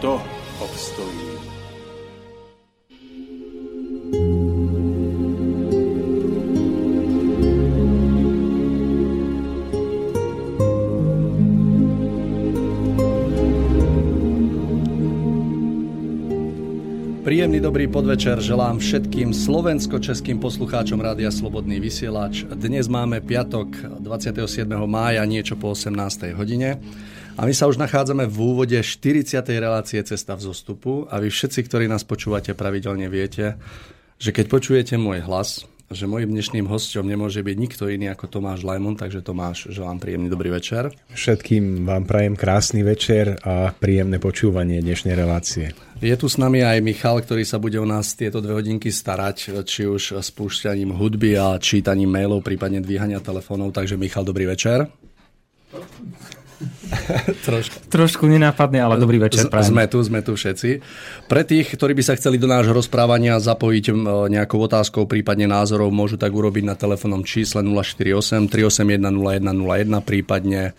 kto obstojí? Príjemný dobrý podvečer želám všetkým slovensko-českým poslucháčom Rádia Slobodný vysielač. Dnes máme piatok 27. mája, niečo po 18. hodine. A my sa už nachádzame v úvode 40. relácie Cesta v zostupu a vy všetci, ktorí nás počúvate pravidelne viete, že keď počujete môj hlas, že mojim dnešným hostom nemôže byť nikto iný ako Tomáš Lajmon, takže Tomáš, želám príjemný dobrý večer. Všetkým vám prajem krásny večer a príjemné počúvanie dnešnej relácie. Je tu s nami aj Michal, ktorý sa bude o nás tieto dve hodinky starať, či už spúšťaním hudby a čítaním mailov, prípadne dvíhania telefónov. Takže Michal, dobrý večer. Trošku. Trošku nenápadne, ale dobrý večer. Prajem. Sme tu, sme tu všetci. Pre tých, ktorí by sa chceli do nášho rozprávania zapojiť nejakou otázkou, prípadne názorov, môžu tak urobiť na telefónnom čísle 048 381 0101, prípadne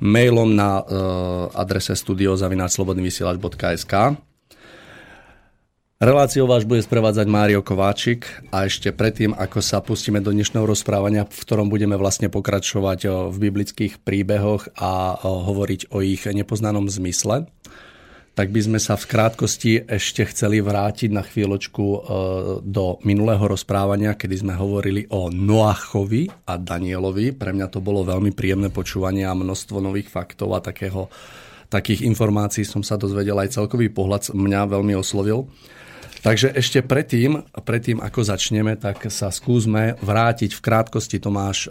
mailom na uh, adrese studiozavináčslobodnyvysielač.sk. Reláciou vás bude sprevádzať Mário Kováčik a ešte predtým, ako sa pustíme do dnešného rozprávania, v ktorom budeme vlastne pokračovať v biblických príbehoch a hovoriť o ich nepoznanom zmysle, tak by sme sa v krátkosti ešte chceli vrátiť na chvíľočku do minulého rozprávania, kedy sme hovorili o Noachovi a Danielovi. Pre mňa to bolo veľmi príjemné počúvanie a množstvo nových faktov a takého, takých informácií som sa dozvedel aj celkový pohľad mňa veľmi oslovil. Takže ešte predtým, predtým, ako začneme, tak sa skúsme vrátiť v krátkosti, Tomáš, e,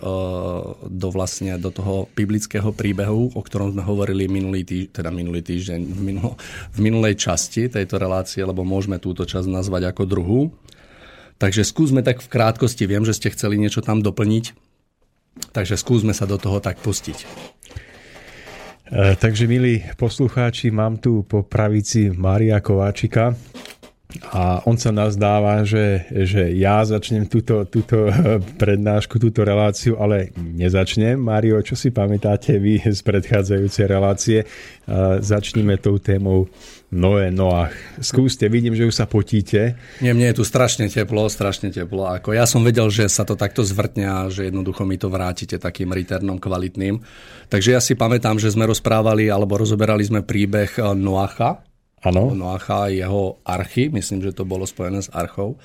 do vlastne do toho biblického príbehu, o ktorom sme hovorili minulý, týž, teda minulý týždeň, v, minulo, v minulej časti tejto relácie, lebo môžeme túto časť nazvať ako druhú. Takže skúsme tak v krátkosti, viem, že ste chceli niečo tam doplniť, takže skúsme sa do toho tak pustiť. E, takže, milí poslucháči, mám tu po pravici Mária Kováčika, a on sa nazdáva, že, že ja začnem túto, túto prednášku, túto reláciu, ale nezačnem. Mario, čo si pamätáte vy z predchádzajúcej relácie? Začníme tou témou Noé, Noach. Skúste, vidím, že už sa potíte. Nie, mne je tu strašne teplo, strašne teplo. Ako ja som vedel, že sa to takto zvrtne a že jednoducho mi to vrátite takým returnom kvalitným. Takže ja si pamätám, že sme rozprávali alebo rozoberali sme príbeh Noacha, Ano. Noacha a jeho archy, myslím, že to bolo spojené s archou.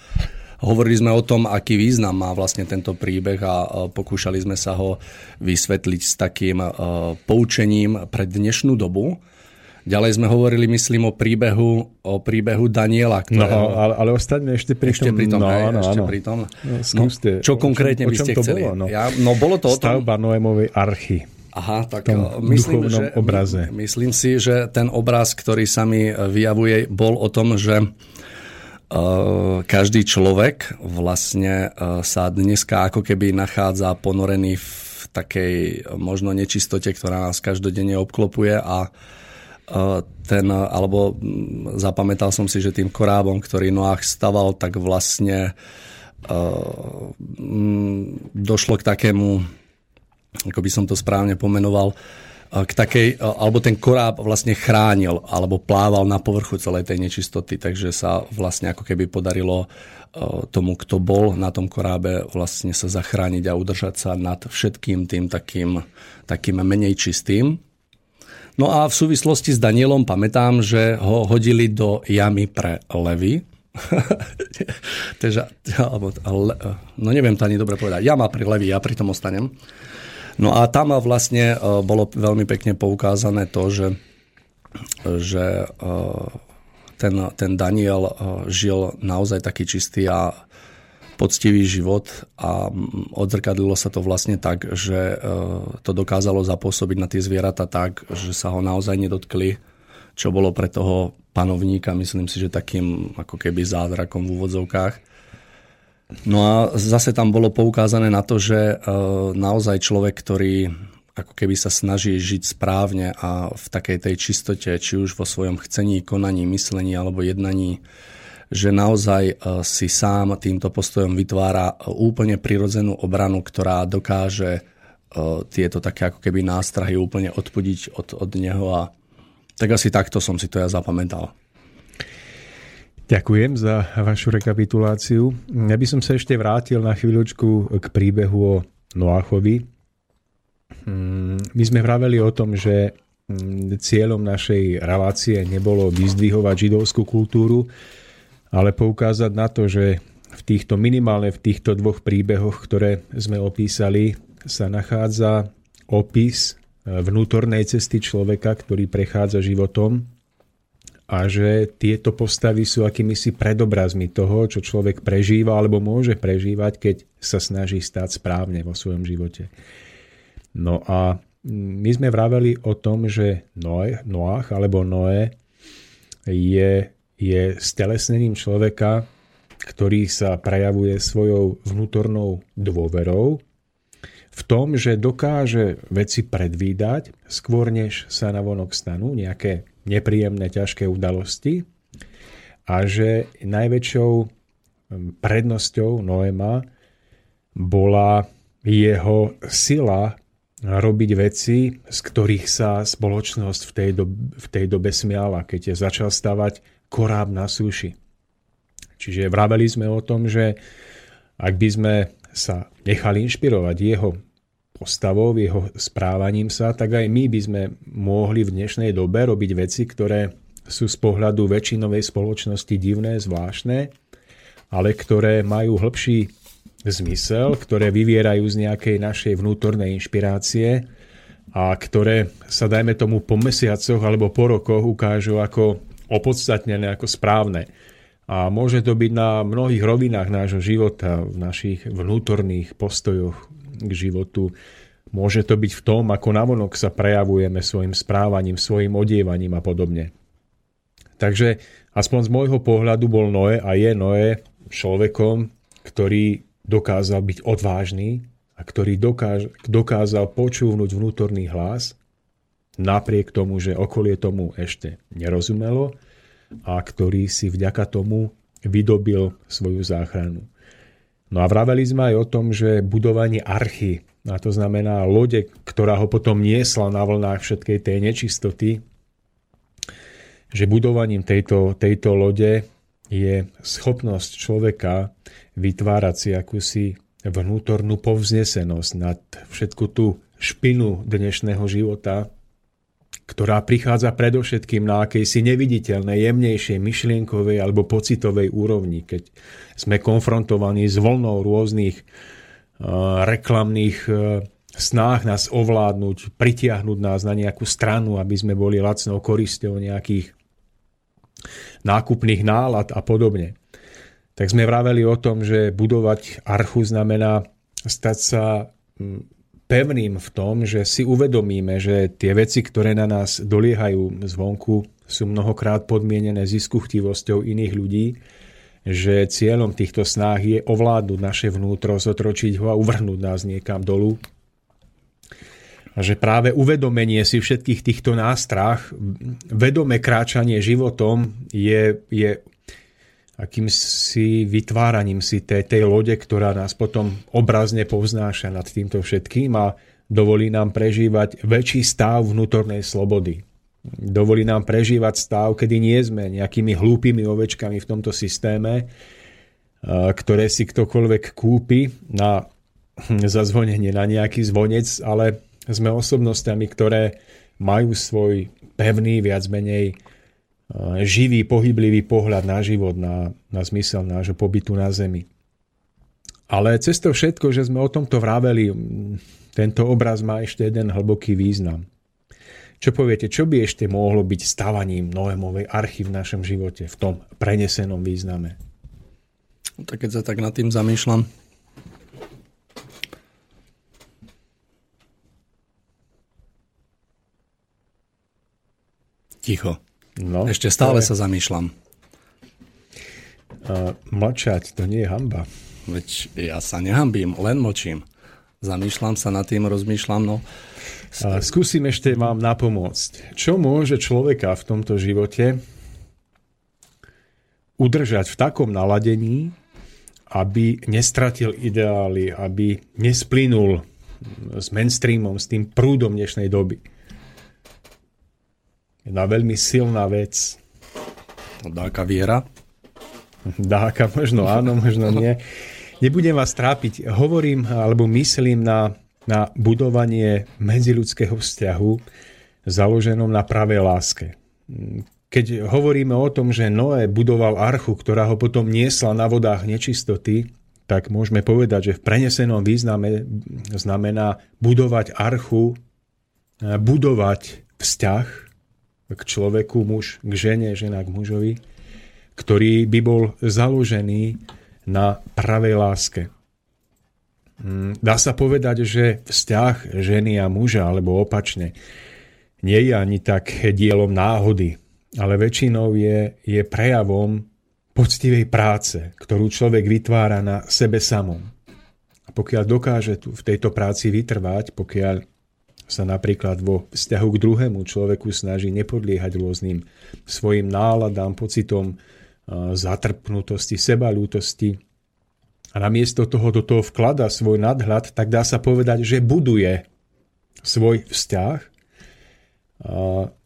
Hovorili sme o tom, aký význam má vlastne tento príbeh a pokúšali sme sa ho vysvetliť s takým poučením pre dnešnú dobu. Ďalej sme hovorili, myslím, o príbehu, o príbehu Daniela. Ktorého... No, ale, ale ostaňme ešte pri ešte tom. Pri tom no, hej, no, ešte no. pri tom. No, skúste. No, čo konkrétne by ste chceli? Bolo, no? Ja, no bolo to Stavba o tom... Noémovej archy. Aha, tak myslím, že, obraze. myslím si, že ten obraz, ktorý sa mi vyjavuje, bol o tom, že každý človek vlastne sa dneska ako keby nachádza ponorený v takej možno nečistote, ktorá nás každodenne obklopuje a ten, alebo zapamätal som si, že tým korábom, ktorý Noach staval, tak vlastne došlo k takému ako by som to správne pomenoval, k takej, alebo ten koráb vlastne chránil, alebo plával na povrchu celej tej nečistoty, takže sa vlastne ako keby podarilo tomu, kto bol na tom korábe, vlastne sa zachrániť a udržať sa nad všetkým tým takým, takým menej čistým. No a v súvislosti s Danielom pamätám, že ho hodili do jamy pre levy, Teža, alebo, no neviem to ani dobre povedať. Ja má pri levý, ja pri tom ostanem. No a tam vlastne bolo veľmi pekne poukázané to, že, že ten, ten Daniel žil naozaj taký čistý a poctivý život a odzrkadlilo sa to vlastne tak, že to dokázalo zapôsobiť na tie zvieratá tak, že sa ho naozaj nedotkli, čo bolo pre toho panovníka, myslím si, že takým ako keby zázrakom v úvodzovkách. No a zase tam bolo poukázané na to, že e, naozaj človek, ktorý ako keby sa snaží žiť správne a v takej tej čistote, či už vo svojom chcení, konaní, myslení alebo jednaní, že naozaj e, si sám týmto postojom vytvára úplne prirodzenú obranu, ktorá dokáže e, tieto také ako keby nástrahy úplne odpudiť od, od neho a tak asi takto som si to ja zapamätal. Ďakujem za vašu rekapituláciu. Ja by som sa ešte vrátil na chvíľočku k príbehu o Noachovi. Mm, my sme vraveli o tom, že mm, cieľom našej relácie nebolo vyzdvihovať židovskú kultúru, ale poukázať na to, že v týchto minimálne v týchto dvoch príbehoch, ktoré sme opísali, sa nachádza opis vnútornej cesty človeka, ktorý prechádza životom a že tieto postavy sú akýmisi predobrazmi toho, čo človek prežíva alebo môže prežívať, keď sa snaží stať správne vo svojom živote. No a my sme vraveli o tom, že Noé, Noach alebo Noé je, je stelesnením človeka, ktorý sa prejavuje svojou vnútornou dôverou v tom, že dokáže veci predvídať skôr, než sa na vonok stanú, nejaké nepríjemné, ťažké udalosti a že najväčšou prednosťou Noema bola jeho sila robiť veci, z ktorých sa spoločnosť v tej, dobe, v tej dobe smiala, keď je začal stavať koráb na súši. Čiže vraveli sme o tom, že ak by sme sa nechali inšpirovať jeho postavou, jeho správaním sa, tak aj my by sme mohli v dnešnej dobe robiť veci, ktoré sú z pohľadu väčšinovej spoločnosti divné, zvláštne, ale ktoré majú hĺbší zmysel, ktoré vyvierajú z nejakej našej vnútornej inšpirácie a ktoré sa, dajme tomu, po mesiacoch alebo po rokoch ukážu ako opodstatnené, ako správne. A môže to byť na mnohých rovinách nášho života, v našich vnútorných postojoch, k životu. Môže to byť v tom, ako navonok sa prejavujeme svojim správaním, svojim odievaním a podobne. Takže aspoň z môjho pohľadu bol Noé a je Noé človekom, ktorý dokázal byť odvážny a ktorý dokáž, dokázal počúvnuť vnútorný hlas, napriek tomu, že okolie tomu ešte nerozumelo a ktorý si vďaka tomu vydobil svoju záchranu. No a vraveli sme aj o tom, že budovanie archy, a to znamená lode, ktorá ho potom niesla na vlnách všetkej tej nečistoty, že budovaním tejto, tejto lode je schopnosť človeka vytvárať si akúsi vnútornú povznesenosť nad všetku tú špinu dnešného života, ktorá prichádza predovšetkým na akejsi neviditeľnej, jemnejšej myšlienkovej alebo pocitovej úrovni, keď sme konfrontovaní s vlnou rôznych uh, reklamných uh, snách nás ovládnuť, pritiahnuť nás na nejakú stranu, aby sme boli lacnou korisťou nejakých nákupných nálad a podobne. Tak sme vraveli o tom, že budovať archu znamená stať sa pevným v tom, že si uvedomíme, že tie veci, ktoré na nás doliehajú zvonku, sú mnohokrát podmienené ziskuchtivosťou iných ľudí, že cieľom týchto snách je ovládnuť naše vnútro, zotročiť ho a uvrhnúť nás niekam dolu. A že práve uvedomenie si všetkých týchto nástrah, vedomé kráčanie životom je, je akýmsi vytváraním si tej, tej lode, ktorá nás potom obrazne povznáša nad týmto všetkým a dovolí nám prežívať väčší stav vnútornej slobody. Dovolí nám prežívať stav, kedy nie sme nejakými hlúpými ovečkami v tomto systéme, ktoré si ktokoľvek kúpi na zazvonenie na nejaký zvonec, ale sme osobnostiami, ktoré majú svoj pevný, viac menej živý, pohyblivý pohľad na život, na, na zmysel nášho pobytu na Zemi. Ale cez to všetko, že sme o tomto vraveli, tento obraz má ešte jeden hlboký význam. Čo poviete, čo by ešte mohlo byť stavaním Noémovej archy v našom živote v tom prenesenom význame? Tak keď sa tak nad tým zamýšľam, Ticho. No, Ešte stále je... sa zamýšľam. Uh, mlčať, to nie je hamba. Veď ja sa nehambím, len mlčím. Zamýšľam sa nad tým, rozmýšľam, no. Uh, skúsim ešte vám napomôcť. Čo môže človeka v tomto živote udržať v takom naladení, aby nestratil ideály, aby nesplynul s mainstreamom, s tým prúdom dnešnej doby jedna veľmi silná vec. Dáka viera? Dáka, možno áno, možno nie. Nebudem vás trápiť. Hovorím alebo myslím na, na budovanie medziludského vzťahu založenom na pravej láske. Keď hovoríme o tom, že Noé budoval archu, ktorá ho potom niesla na vodách nečistoty, tak môžeme povedať, že v prenesenom význame znamená budovať archu, budovať vzťah, k človeku, muž k žene, žena k mužovi, ktorý by bol založený na pravej láske. Mm, dá sa povedať, že vzťah ženy a muža, alebo opačne, nie je ani tak dielom náhody, ale väčšinou je, je prejavom poctivej práce, ktorú človek vytvára na sebe samom. A pokiaľ dokáže tu v tejto práci vytrvať, pokiaľ sa napríklad vo vzťahu k druhému človeku snaží nepodliehať rôznym svojim náladám, pocitom zatrpnutosti, sebalútosti. A namiesto toho do toho vklada svoj nadhľad, tak dá sa povedať, že buduje svoj vzťah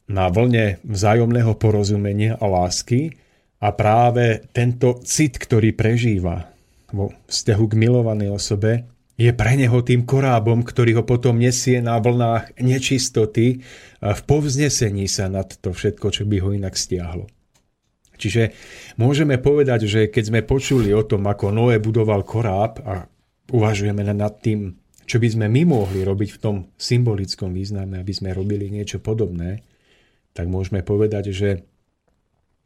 na vlne vzájomného porozumenia a lásky. A práve tento cit, ktorý prežíva vo vzťahu k milovanej osobe, je pre neho tým korábom, ktorý ho potom nesie na vlnách nečistoty v povznesení sa nad to všetko, čo by ho inak stiahlo. Čiže môžeme povedať, že keď sme počuli o tom, ako Noé budoval koráb a uvažujeme nad tým, čo by sme my mohli robiť v tom symbolickom význame, aby sme robili niečo podobné, tak môžeme povedať, že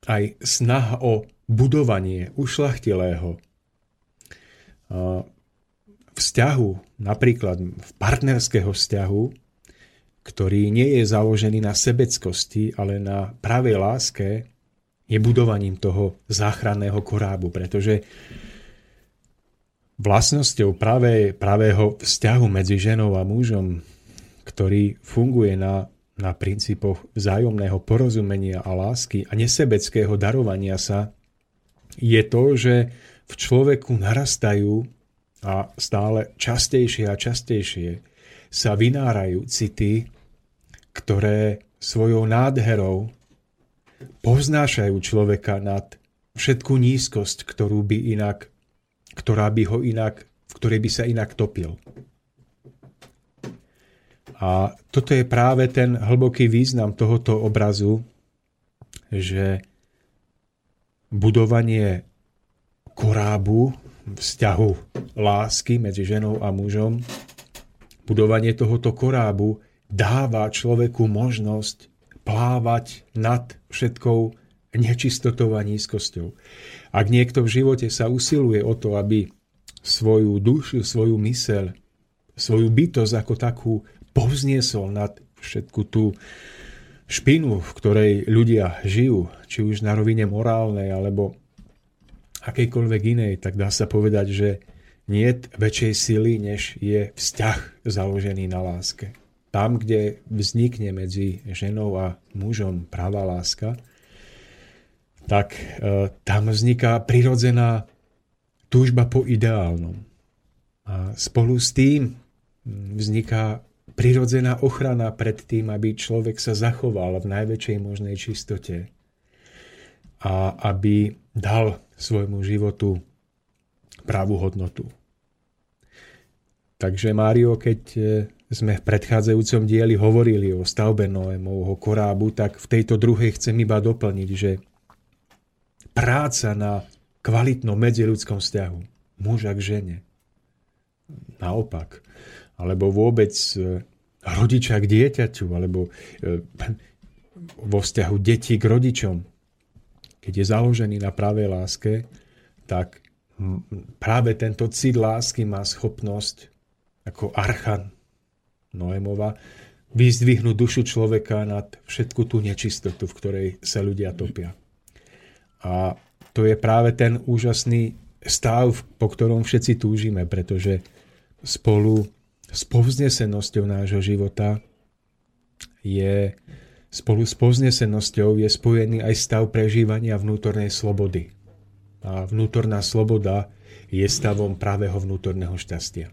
aj snaha o budovanie ušlachtilého vzťahu, napríklad v partnerského vzťahu, ktorý nie je založený na sebeckosti, ale na pravej láske, je budovaním toho záchranného korábu, pretože vlastnosťou pravé, pravého vzťahu medzi ženou a mužom, ktorý funguje na, na princípoch vzájomného porozumenia a lásky a nesebeckého darovania sa, je to, že v človeku narastajú a stále častejšie a častejšie sa vynárajú city, ktoré svojou nádherou poznášajú človeka nad všetku nízkosť, ktorú by inak, ktorá by ho inak, v ktorej by sa inak topil. A toto je práve ten hlboký význam tohoto obrazu, že budovanie korábu vzťahu lásky medzi ženou a mužom, budovanie tohoto korábu dáva človeku možnosť plávať nad všetkou nečistotou a nízkosťou. Ak niekto v živote sa usiluje o to, aby svoju dušu, svoju mysel, svoju bytosť ako takú povzniesol nad všetku tú špinu, v ktorej ľudia žijú, či už na rovine morálnej alebo akejkoľvek inej, tak dá sa povedať, že nie väčšej sily, než je vzťah založený na láske. Tam, kde vznikne medzi ženou a mužom práva láska, tak e, tam vzniká prirodzená túžba po ideálnom. A spolu s tým vzniká prirodzená ochrana pred tým, aby človek sa zachoval v najväčšej možnej čistote a aby dal svojmu životu pravú hodnotu. Takže Mário, keď e, sme v predchádzajúcom dieli hovorili o stavbe Noémovho korábu, tak v tejto druhej chcem iba doplniť, že práca na kvalitnom medziludskom vzťahu muža k žene, naopak, alebo vôbec e, rodiča k dieťaťu, alebo e, vo vzťahu detí k rodičom, keď je založený na pravej láske, tak práve tento cit lásky má schopnosť ako archa Noémova vyzdvihnúť dušu človeka nad všetku tú nečistotu, v ktorej sa ľudia topia. A to je práve ten úžasný stav, po ktorom všetci túžime, pretože spolu s povznesenosťou nášho života je spolu s povznesenosťou je spojený aj stav prežívania vnútornej slobody. A vnútorná sloboda je stavom pravého vnútorného šťastia.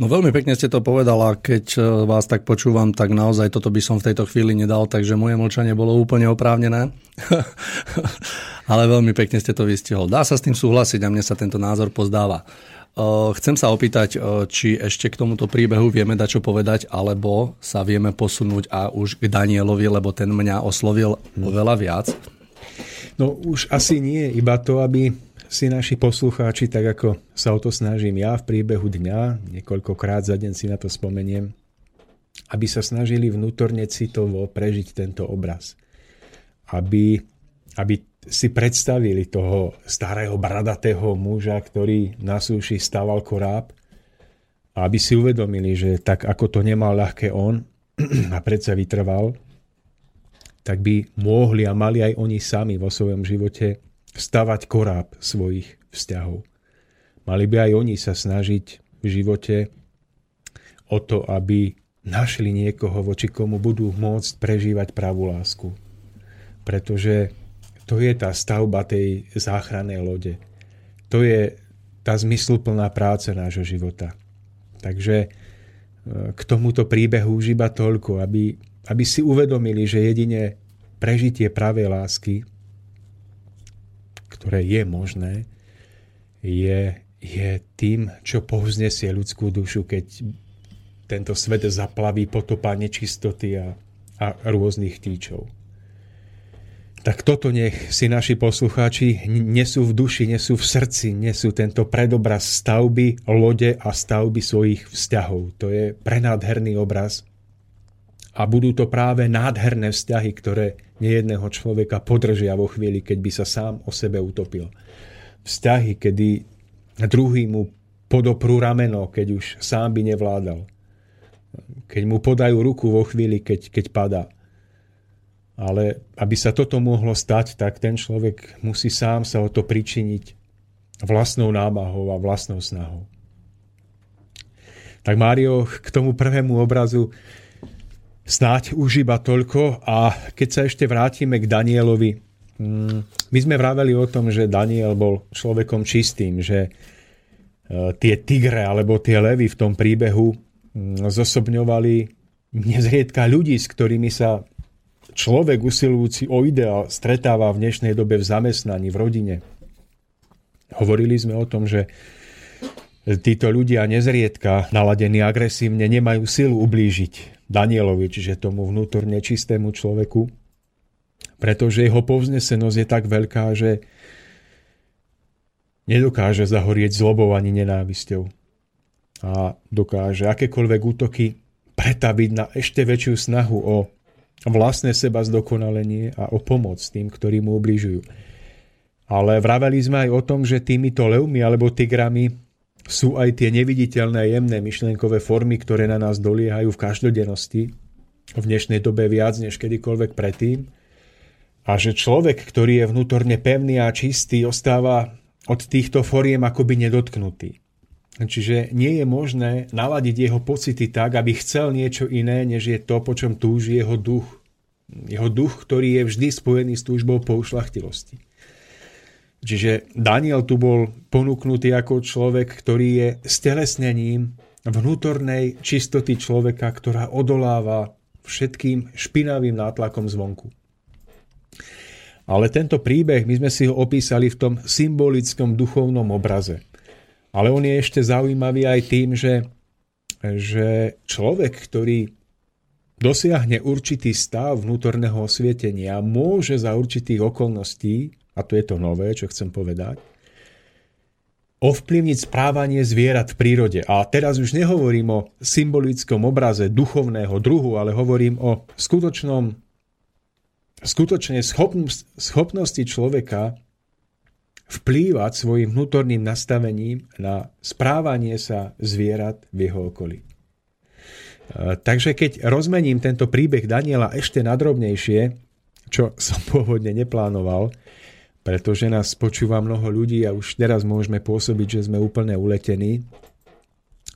No veľmi pekne ste to povedala, keď e, vás tak počúvam, tak naozaj toto by som v tejto chvíli nedal, takže moje mlčanie bolo úplne oprávnené. Ale veľmi pekne ste to vystihol. Dá sa s tým súhlasiť a mne sa tento názor pozdáva. Chcem sa opýtať, či ešte k tomuto príbehu vieme dať čo povedať, alebo sa vieme posunúť a už k Danielovi, lebo ten mňa oslovil oveľa viac. No už asi nie, iba to, aby si naši poslucháči, tak ako sa o to snažím ja v priebehu dňa, niekoľkokrát za deň si na to spomeniem, aby sa snažili vnútorne citovo prežiť tento obraz. Aby, aby si predstavili toho starého bradatého muža, ktorý na súši stával koráb aby si uvedomili, že tak ako to nemal ľahké on a predsa vytrval, tak by mohli a mali aj oni sami vo svojom živote stavať koráb svojich vzťahov. Mali by aj oni sa snažiť v živote o to, aby našli niekoho, voči komu budú môcť prežívať pravú lásku. Pretože to je tá stavba tej záchrannej lode. To je tá zmysluplná práca nášho života. Takže e, k tomuto príbehu už iba toľko, aby, aby si uvedomili, že jedine prežitie pravej lásky ktoré je možné, je, je tým, čo povznesie ľudskú dušu, keď tento svet zaplaví potopa nečistoty a, a rôznych týčov. Tak toto nech si naši poslucháči nesú v duši, nesú v srdci, nesú tento predobraz stavby, lode a stavby svojich vzťahov. To je prenádherný obraz. A budú to práve nádherné vzťahy, ktoré nejedného človeka podržia vo chvíli, keď by sa sám o sebe utopil. Vzťahy, kedy druhý mu podoprú rameno, keď už sám by nevládal. Keď mu podajú ruku vo chvíli, keď, keď padá. Ale aby sa toto mohlo stať, tak ten človek musí sám sa o to pričiniť vlastnou námahou a vlastnou snahou. Tak Mário, k tomu prvému obrazu Snáď už iba toľko a keď sa ešte vrátime k Danielovi, mm, my sme vraveli o tom, že Daniel bol človekom čistým, že e, tie tigre alebo tie levy v tom príbehu mm, zosobňovali nezriedka ľudí, s ktorými sa človek usilujúci o ideál stretáva v dnešnej dobe v zamestnaní, v rodine. Hovorili sme o tom, že títo ľudia nezriedka naladení agresívne nemajú silu ublížiť Danielovi, čiže tomu vnútorne čistému človeku, pretože jeho povznesenosť je tak veľká, že nedokáže zahorieť zlobou ani nenávisťou. A dokáže akékoľvek útoky pretaviť na ešte väčšiu snahu o vlastné seba zdokonalenie a o pomoc tým, ktorí mu ubližujú. Ale vraveli sme aj o tom, že týmito levmi alebo tigrami sú aj tie neviditeľné jemné myšlienkové formy, ktoré na nás doliehajú v každodennosti, v dnešnej dobe viac než kedykoľvek predtým. A že človek, ktorý je vnútorne pevný a čistý, ostáva od týchto foriem akoby nedotknutý. Čiže nie je možné naladiť jeho pocity tak, aby chcel niečo iné, než je to, po čom túži jeho duch. Jeho duch, ktorý je vždy spojený s túžbou po ušlachtilosti. Čiže Daniel tu bol ponúknutý ako človek, ktorý je stelesnením vnútornej čistoty človeka, ktorá odoláva všetkým špinavým nátlakom zvonku. Ale tento príbeh, my sme si ho opísali v tom symbolickom duchovnom obraze. Ale on je ešte zaujímavý aj tým, že že človek, ktorý dosiahne určitý stav vnútorného osvietenia, môže za určitých okolností, a to je to nové, čo chcem povedať, ovplyvniť správanie zvierat v prírode. A teraz už nehovorím o symbolickom obraze duchovného druhu, ale hovorím o skutočnom, skutočne schopnosti človeka vplývať svojim vnútorným nastavením na správanie sa zvierat v jeho okolí. Takže keď rozmením tento príbeh Daniela ešte nadrobnejšie, čo som pôvodne neplánoval, pretože nás počúva mnoho ľudí a už teraz môžeme pôsobiť, že sme úplne uletení,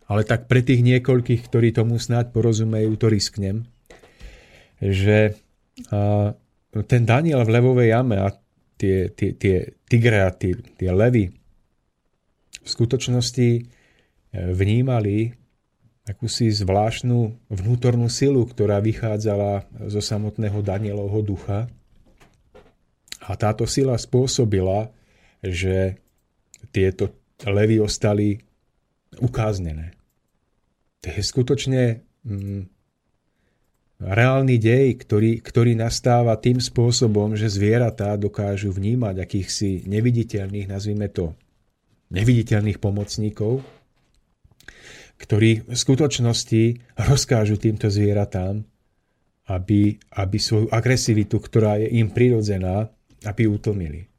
ale tak pre tých niekoľkých, ktorí tomu snáď porozumejú, to risknem, že ten Daniel v levovej jame a tie, tie, tie tigre a tie, tie levy v skutočnosti e, vnímali akúsi zvláštnu vnútornú silu, ktorá vychádzala zo samotného Danielovho ducha. A táto sila spôsobila, že tieto levy ostali ukáznené. To je skutočne mm, reálny dej, ktorý, ktorý nastáva tým spôsobom, že zvieratá dokážu vnímať akýchsi neviditeľných, nazvime to, neviditeľných pomocníkov, ktorí v skutočnosti rozkážu týmto zvieratám, aby, aby svoju agresivitu, ktorá je im prirodzená, aby utlmili.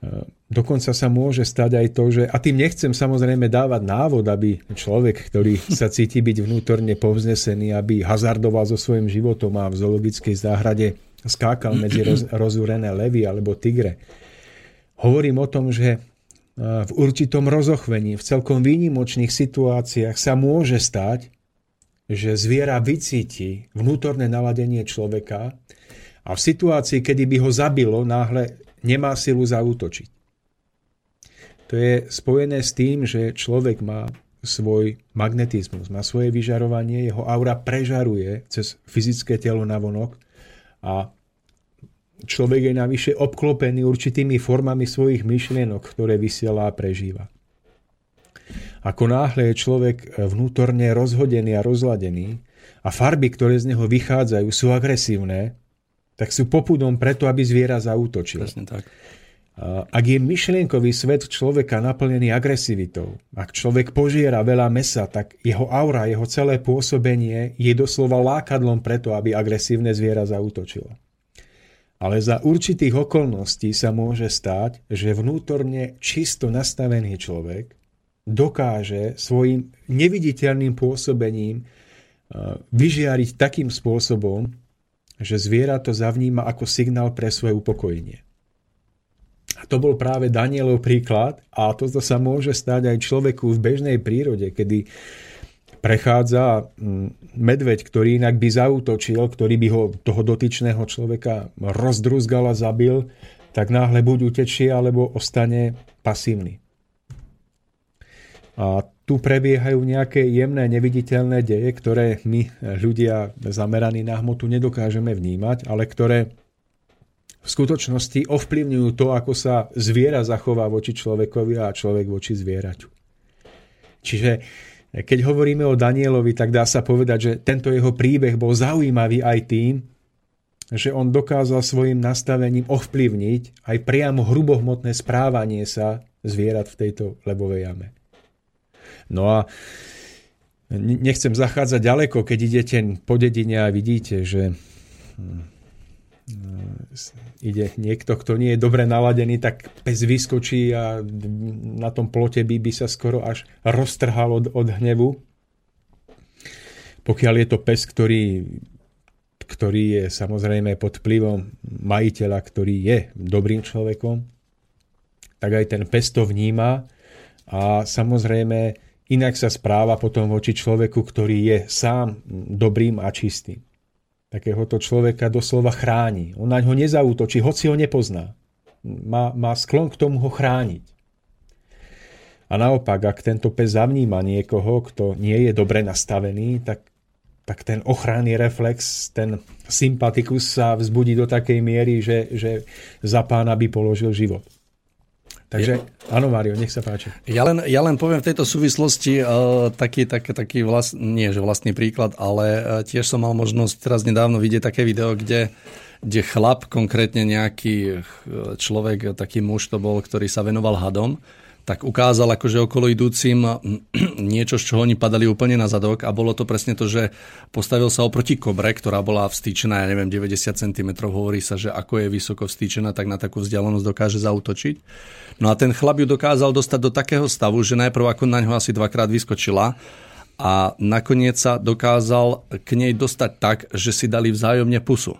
E, dokonca sa môže stať aj to, že, a tým nechcem samozrejme dávať návod, aby človek, ktorý sa cíti byť vnútorne povznesený, aby hazardoval so svojím životom a v zoologickej záhrade skákal medzi roz, rozúrené levy alebo tigre. Hovorím o tom, že v určitom rozochvení, v celkom výnimočných situáciách sa môže stať, že zviera vycíti vnútorné naladenie človeka a v situácii, kedy by ho zabilo, náhle nemá silu zautočiť. To je spojené s tým, že človek má svoj magnetizmus, má svoje vyžarovanie, jeho aura prežaruje cez fyzické telo na vonok a človek je navyše obklopený určitými formami svojich myšlienok, ktoré vysiela a prežíva. Ako náhle je človek vnútorne rozhodený a rozladený a farby, ktoré z neho vychádzajú, sú agresívne, tak sú popudom preto, aby zviera zautočil. Presne tak. Ak je myšlienkový svet človeka naplnený agresivitou, ak človek požiera veľa mesa, tak jeho aura, jeho celé pôsobenie je doslova lákadlom preto, aby agresívne zviera zautočilo. Ale za určitých okolností sa môže stať, že vnútorne čisto nastavený človek dokáže svojim neviditeľným pôsobením uh, vyžiariť takým spôsobom, že zviera to zavníma ako signál pre svoje upokojenie. A to bol práve Danielov príklad a toto sa môže stať aj človeku v bežnej prírode, kedy prechádza mm, medveď, ktorý inak by zautočil, ktorý by ho toho dotyčného človeka rozdruzgal a zabil, tak náhle buď utečie, alebo ostane pasívny. A tu prebiehajú nejaké jemné, neviditeľné deje, ktoré my, ľudia zameraní na hmotu, nedokážeme vnímať, ale ktoré v skutočnosti ovplyvňujú to, ako sa zviera zachová voči človekovi a človek voči zvieraťu. Čiže keď hovoríme o Danielovi, tak dá sa povedať, že tento jeho príbeh bol zaujímavý aj tým, že on dokázal svojim nastavením ovplyvniť aj priamo hrubohmotné správanie sa zvierat v tejto lebovej jame. No a nechcem zachádzať ďaleko, keď idete po dedine a vidíte, že hm, ide niekto, kto nie je dobre naladený, tak pes vyskočí a na tom plote by, by sa skoro až roztrhal od, od hnevu. Pokiaľ je to pes, ktorý, ktorý je samozrejme pod vplyvom majiteľa, ktorý je dobrým človekom, tak aj ten pes to vníma a samozrejme inak sa správa potom voči človeku, ktorý je sám dobrým a čistým takéhoto človeka doslova chráni. On na ňo nezautočí, hoci ho nepozná. Má, má sklon k tomu ho chrániť. A naopak, ak tento pes zavníma niekoho, kto nie je dobre nastavený, tak, tak ten ochranný reflex, ten sympatikus sa vzbudí do takej miery, že, že za pána by položil život. Takže áno, Mário, nech sa páči. Ja len, ja len poviem v tejto súvislosti uh, taký, tak, taký vlast, nie že vlastný príklad, ale uh, tiež som mal možnosť teraz nedávno vidieť také video, kde, kde chlap, konkrétne nejaký človek, taký muž to bol, ktorý sa venoval hadom, tak ukázal akože okolo idúcim niečo, z čoho oni padali úplne na zadok a bolo to presne to, že postavil sa oproti kobre, ktorá bola vstýčená, ja neviem, 90 cm, hovorí sa, že ako je vysoko vstýčená, tak na takú vzdialenosť dokáže zautočiť. No a ten chlap ju dokázal dostať do takého stavu, že najprv ako na ňo asi dvakrát vyskočila a nakoniec sa dokázal k nej dostať tak, že si dali vzájomne pusu.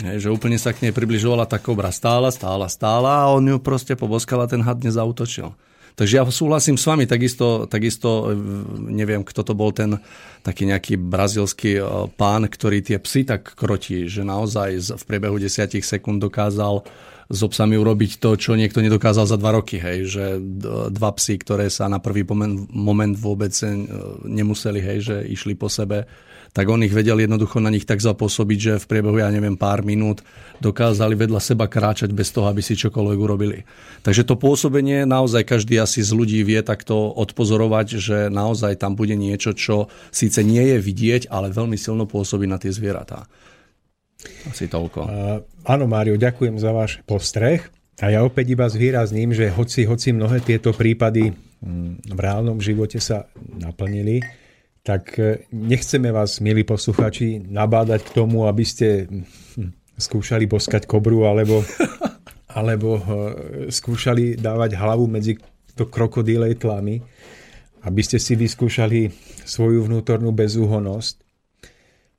Hej, že úplne sa k nej približovala tá kobra stála, stála, stála a on ju proste poboskal a ten had nezautočil. Takže ja súhlasím s vami, takisto, takisto neviem, kto to bol ten taký nejaký brazilský e, pán, ktorý tie psy tak krotí, že naozaj v priebehu desiatich sekúnd dokázal s obsami urobiť to, čo niekto nedokázal za dva roky. Hej, že dva psy, ktoré sa na prvý moment, moment vôbec e, nemuseli, hej, že išli po sebe, tak on ich vedel jednoducho na nich tak zapôsobiť, že v priebehu, ja neviem, pár minút dokázali vedľa seba kráčať bez toho, aby si čokoľvek urobili. Takže to pôsobenie naozaj každý asi z ľudí vie takto odpozorovať, že naozaj tam bude niečo, čo síce nie je vidieť, ale veľmi silno pôsobí na tie zvieratá. Asi toľko. Uh, áno, Mário, ďakujem za váš postreh. A ja opäť iba zvýrazním, že hoci, hoci mnohé tieto prípady mm, v reálnom živote sa naplnili, tak e, nechceme vás, milí posluchači, nabádať k tomu, aby ste hm, skúšali boskať kobru alebo, alebo e, skúšali dávať hlavu medzi to krokodílej tlamy, aby ste si vyskúšali svoju vnútornú bezúhonosť,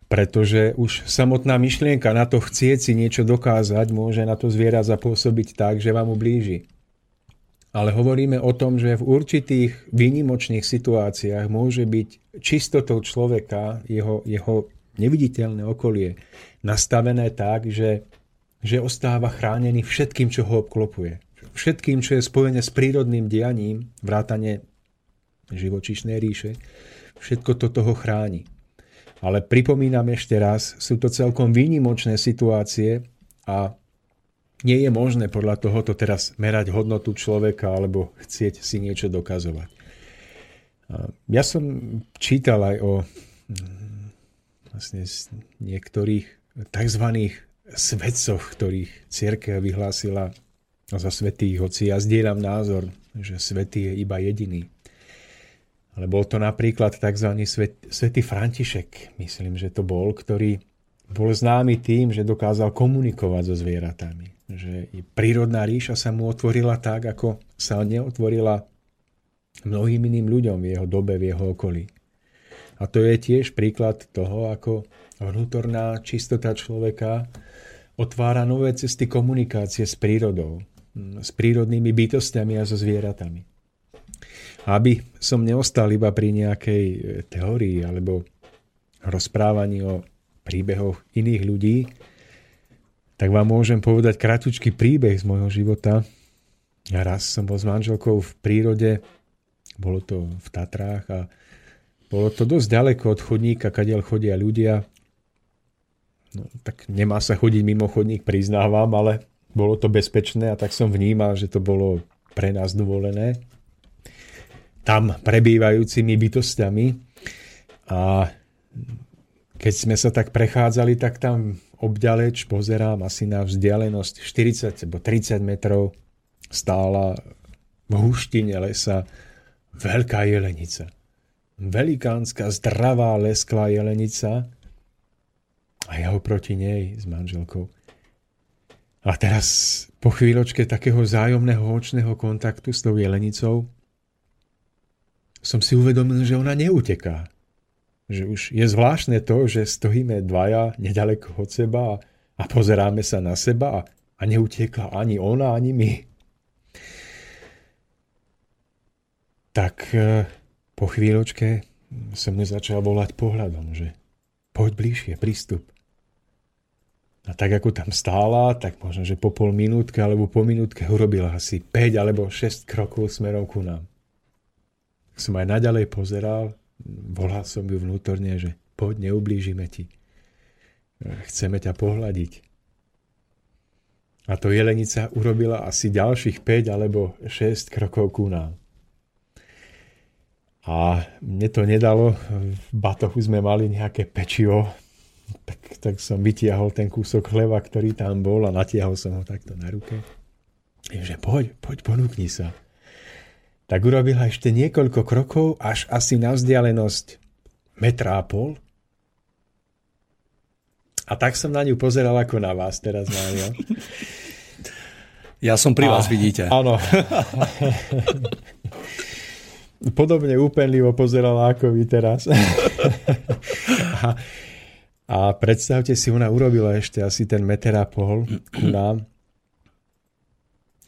pretože už samotná myšlienka na to chcieť si niečo dokázať môže na to zviera zapôsobiť tak, že vám ublíži ale hovoríme o tom, že v určitých výnimočných situáciách môže byť čistotou človeka, jeho, jeho neviditeľné okolie, nastavené tak, že, že ostáva chránený všetkým, čo ho obklopuje. Všetkým, čo je spojené s prírodným dianím, vrátane živočišnej ríše, všetko to toho chráni. Ale pripomínam ešte raz, sú to celkom výnimočné situácie a nie je možné podľa tohoto teraz merať hodnotu človeka alebo chcieť si niečo dokazovať. Ja som čítal aj o mm, vlastne niektorých tzv. svetcoch, ktorých církev vyhlásila za svetých, hoci ja zdieľam názor, že svetý je iba jediný. Ale bol to napríklad tzv. Svet, svetý František, myslím, že to bol, ktorý bol známy tým, že dokázal komunikovať so zvieratami že prírodná ríša sa mu otvorila tak, ako sa neotvorila mnohým iným ľuďom v jeho dobe, v jeho okolí. A to je tiež príklad toho, ako vnútorná čistota človeka otvára nové cesty komunikácie s prírodou, s prírodnými bytostiami a so zvieratami. Aby som neostal iba pri nejakej teórii alebo rozprávaní o príbehoch iných ľudí, tak vám môžem povedať kratučký príbeh z môjho života. Ja raz som bol s manželkou v prírode, bolo to v Tatrách a bolo to dosť ďaleko od chodníka, kadiaľ chodia ľudia. No, tak nemá sa chodiť mimo chodník, priznávam, ale bolo to bezpečné a tak som vnímal, že to bolo pre nás dovolené. Tam prebývajúcimi bytostiami a keď sme sa tak prechádzali, tak tam obďaleč pozerám asi na vzdialenosť 40 alebo 30 metrov stála v húštine lesa veľká jelenica. Velikánska, zdravá, lesklá jelenica a ja oproti nej s manželkou. A teraz po chvíľočke takého zájomného očného kontaktu s tou jelenicou som si uvedomil, že ona neuteká že už je zvláštne to, že stojíme dvaja nedaleko od seba a, pozeráme sa na seba a, a neutiekla ani ona, ani my. Tak e, po chvíľočke som mu začal volať pohľadom, že poď bližšie, prístup. A tak ako tam stála, tak možno, že po pol minútke alebo po minútke urobila asi 5 alebo 6 krokov smerom ku nám. Som aj naďalej pozeral volal som ju vnútorne, že poď, neublížime ti. Chceme ťa pohľadiť. A to jelenica urobila asi ďalších 5 alebo 6 krokov ku nám. A mne to nedalo, v batohu sme mali nejaké pečivo, tak, tak som vytiahol ten kúsok chleba, ktorý tam bol a natiahol som ho takto na ruke. Že poď, poď, ponúkni sa. Tak urobila ešte niekoľko krokov, až asi na vzdialenosť metra a pol. A tak som na ňu pozeral ako na vás teraz, Mário. Ja som pri vás, a, vidíte. Áno. Podobne úpenlivo pozerala ako vy teraz. a, a predstavte si, ona urobila ešte asi ten meter a pol ku nám.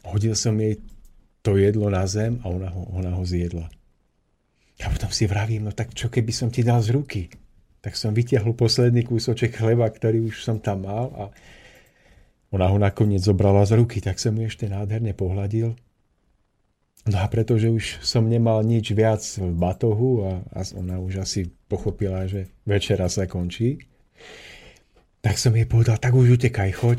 Hodil som jej to jedlo na zem a ona ho, ona ho zjedla. A potom si vravím, no tak čo keby som ti dal z ruky? Tak som vytiahol posledný kúsoček chleba, ktorý už som tam mal a ona ho nakoniec zobrala z ruky, tak som ju ešte nádherne pohľadil. No a pretože už som nemal nič viac v batohu a, a ona už asi pochopila, že večera sa končí, tak som jej povedal, tak už utekaj, choď.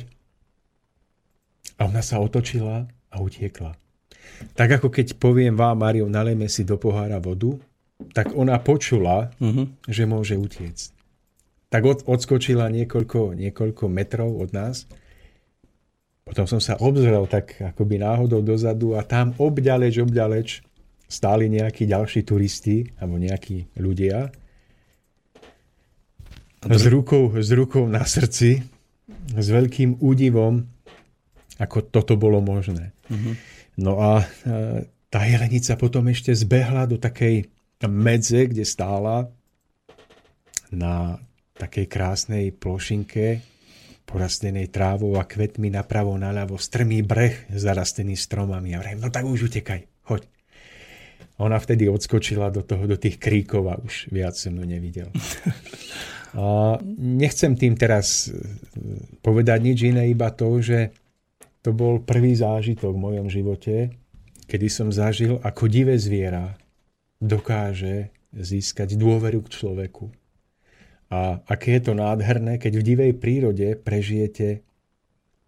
A ona sa otočila a utiekla. Tak ako keď poviem vám, Mario, nalejme si do pohára vodu, tak ona počula, uh-huh. že môže utiecť. Tak od, odskočila niekoľko, niekoľko metrov od nás potom som sa obzrel tak akoby náhodou dozadu a tam obďaleč, obďaleč stáli nejakí ďalší turisti alebo nejakí ľudia s rukou, s rukou na srdci, s veľkým údivom, ako toto bolo možné. Uh-huh. No a tá jelenica potom ešte zbehla do takej medze, kde stála na takej krásnej plošinke porastenej trávou a kvetmi napravo naľavo, strmý breh zarastený stromami. A vrajím, no tak už utekaj, choď. Ona vtedy odskočila do, toho, do tých kríkov a už viac som ju nevidel. A nechcem tým teraz e, povedať nič iné, iba to, že to bol prvý zážitok v mojom živote, kedy som zažil, ako divé zviera dokáže získať dôveru k človeku a aké je to nádherné, keď v divej prírode prežijete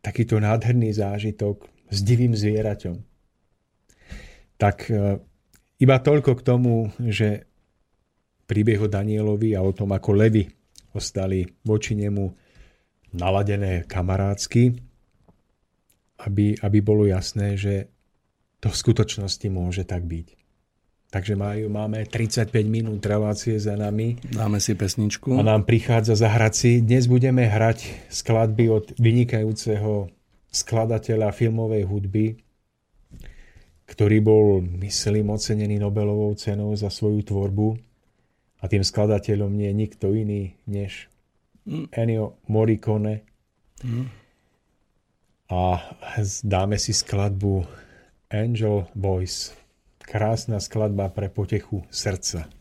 takýto nádherný zážitok s divým zvieraťom. Tak e, iba toľko k tomu, že príbeh o Danielovi a o tom, ako levy ostali voči nemu naladené kamarádsky, aby, aby bolo jasné, že to v skutočnosti môže tak byť. Takže majú, máme 35 minút relácie za nami. Dáme si pesničku. A nám prichádza zahrať si. Dnes budeme hrať skladby od vynikajúceho skladateľa filmovej hudby, ktorý bol, myslím, ocenený Nobelovou cenou za svoju tvorbu. A tým skladateľom nie je nikto iný než mm. Ennio Morricone. Mm. A dáme si skladbu Angel Boys. Krásna skladba pre potechu srdca.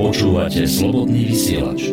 Počúvate slobodný vysielač.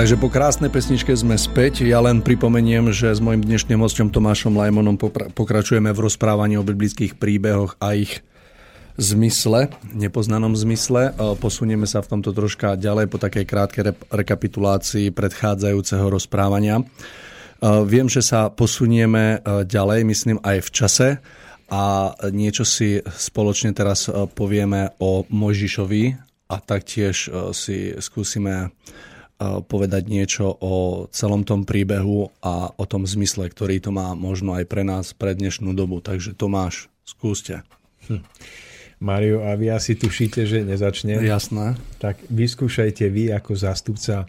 Takže po krásnej pesničke sme späť. Ja len pripomeniem, že s mojim dnešným hostom Tomášom Lajmonom pokračujeme v rozprávaní o biblických príbehoch a ich zmysle, nepoznanom zmysle. E, posunieme sa v tomto troška ďalej po takej krátkej rekapitulácii predchádzajúceho rozprávania. E, viem, že sa posunieme e, ďalej, myslím aj v čase a niečo si spoločne teraz povieme o Mojžišovi a taktiež si skúsime povedať niečo o celom tom príbehu a o tom zmysle, ktorý to má možno aj pre nás pre dnešnú dobu. Takže Tomáš, skúste. Hm. Mario, a vy asi tušíte, že nezačne. Jasné. Tak vyskúšajte vy ako zástupca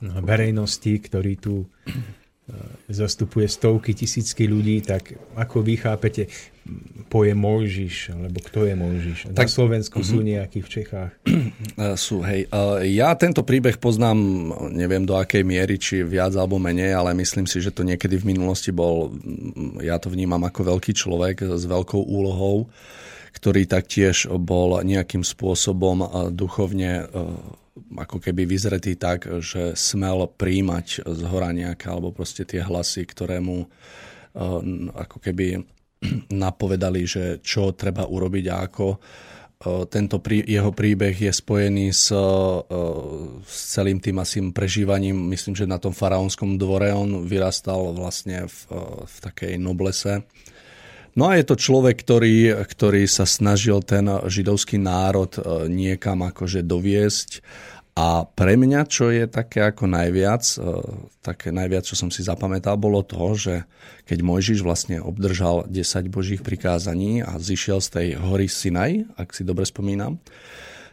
verejnosti, ktorý tu zastupuje stovky, tisícky ľudí, tak ako vy chápete pojem Mojžiš, alebo kto je Mojžiš? Tak, Na Slovensku uh-huh. sú mhm. nejakí v Čechách? Uh, sú, hej. Uh, ja tento príbeh poznám, neviem do akej miery, či viac alebo menej, ale myslím si, že to niekedy v minulosti bol, ja to vnímam ako veľký človek s veľkou úlohou, ktorý taktiež bol nejakým spôsobom duchovne ako keby vyzretý tak, že smel príjmať z hora nejaké, alebo proste tie hlasy, ktoré mu eh, ako keby napovedali, že čo treba urobiť a ako. Eh, tento prí, jeho príbeh je spojený s, eh, s celým tým asi prežívaním, myslím, že na tom faraónskom dvore on vyrastal vlastne v, v takej noblese No a je to človek, ktorý, ktorý sa snažil ten židovský národ niekam akože doviesť. A pre mňa, čo je také ako najviac, e, také najviac, čo som si zapamätal, bolo to, že keď Mojžiš vlastne obdržal 10 božích prikázaní a zišiel z tej hory Sinaj, ak si dobre spomínam,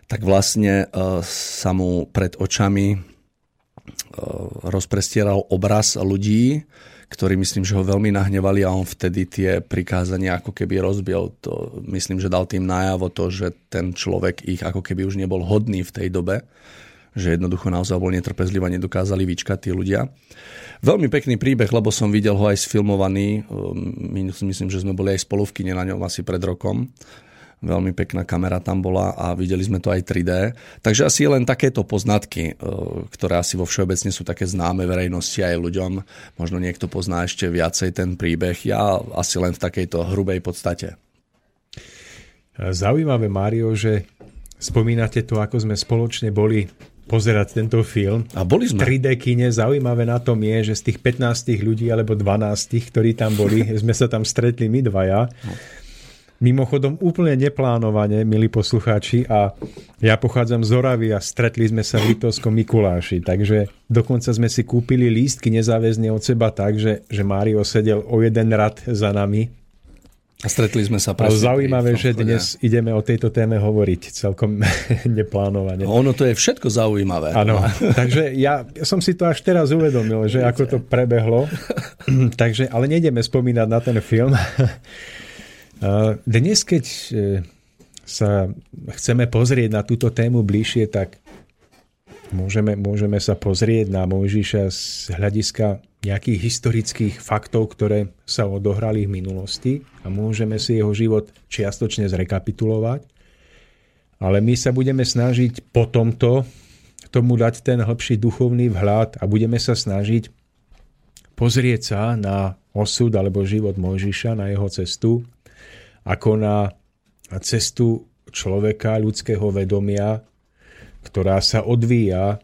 tak vlastne e, sa mu pred očami e, rozprestieral obraz ľudí, ktorí myslím, že ho veľmi nahnevali a on vtedy tie prikázania ako keby rozbil. To, myslím, že dal tým najavo to, že ten človek ich ako keby už nebol hodný v tej dobe že jednoducho naozaj bol netrpezlivý a nedokázali vyčkať tí ľudia. Veľmi pekný príbeh, lebo som videl ho aj sfilmovaný. Ehm, myslím, že sme boli aj spolu v kine na ňom asi pred rokom. Veľmi pekná kamera tam bola a videli sme to aj 3D. Takže asi len takéto poznatky, ehm, ktoré asi vo všeobecne sú také známe verejnosti aj ľuďom. Možno niekto pozná ešte viacej ten príbeh. Ja asi len v takejto hrubej podstate. Zaujímavé, Mário, že spomínate to, ako sme spoločne boli pozerať tento film. A boli sme. 3D kine, zaujímavé na tom je, že z tých 15 ľudí alebo 12, ktorí tam boli, sme sa tam stretli my dvaja. Mimochodom úplne neplánovane, milí poslucháči, a ja pochádzam z Oravy a stretli sme sa v Litovskom Mikuláši, takže dokonca sme si kúpili lístky nezáväzne od seba tak, že, že Mário sedel o jeden rad za nami a stretli sme sa presne. Zaujímavé, že dnes ideme o tejto téme hovoriť celkom neplánovane. Ono to je všetko zaujímavé. Áno, takže ja som si to až teraz uvedomil, že ako to prebehlo. takže, ale nejdeme spomínať na ten film. Dnes, keď e, sa chceme pozrieť na túto tému bližšie, tak môžeme, môžeme sa pozrieť na Mojžiša z hľadiska nejakých historických faktov, ktoré sa odohrali v minulosti a môžeme si jeho život čiastočne zrekapitulovať. Ale my sa budeme snažiť po tomto tomu dať ten hĺbší duchovný vhľad a budeme sa snažiť pozrieť sa na osud alebo život Mojžiša, na jeho cestu, ako na cestu človeka, ľudského vedomia, ktorá sa odvíja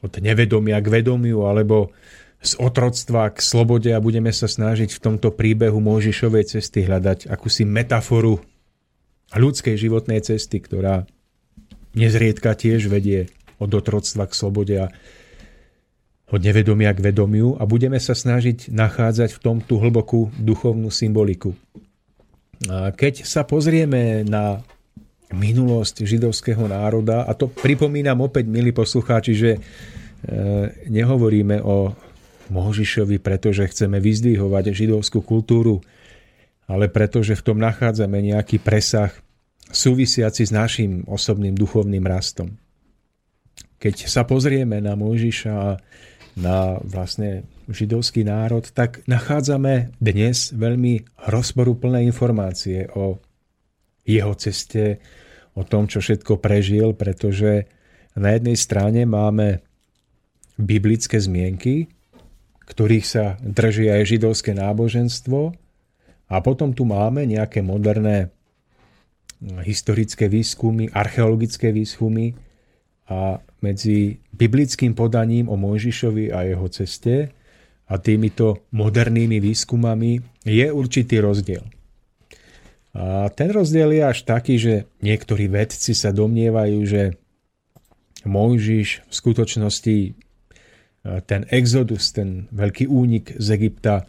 od nevedomia k vedomiu alebo z otroctva k slobode a budeme sa snažiť v tomto príbehu Mojžišovej cesty hľadať akúsi metaforu ľudskej životnej cesty, ktorá nezriedka tiež vedie od otroctva k slobode a od nevedomia k vedomiu a budeme sa snažiť nachádzať v tom tú hlbokú duchovnú symboliku. Keď sa pozrieme na minulosť židovského národa, a to pripomínam opäť, milí poslucháči, že e, nehovoríme o Možišovi, pretože chceme vyzdvihovať židovskú kultúru, ale pretože v tom nachádzame nejaký presah súvisiaci s našim osobným duchovným rastom. Keď sa pozrieme na Mojžiša a na vlastne židovský národ, tak nachádzame dnes veľmi rozporúplné informácie o jeho ceste, o tom, čo všetko prežil, pretože na jednej strane máme biblické zmienky, ktorých sa drží aj židovské náboženstvo a potom tu máme nejaké moderné historické výskumy, archeologické výskumy a medzi biblickým podaním o Mojžišovi a jeho ceste a týmito modernými výskumami je určitý rozdiel. A ten rozdiel je až taký, že niektorí vedci sa domnievajú, že Mojžiš v skutočnosti e, ten exodus, ten veľký únik z Egypta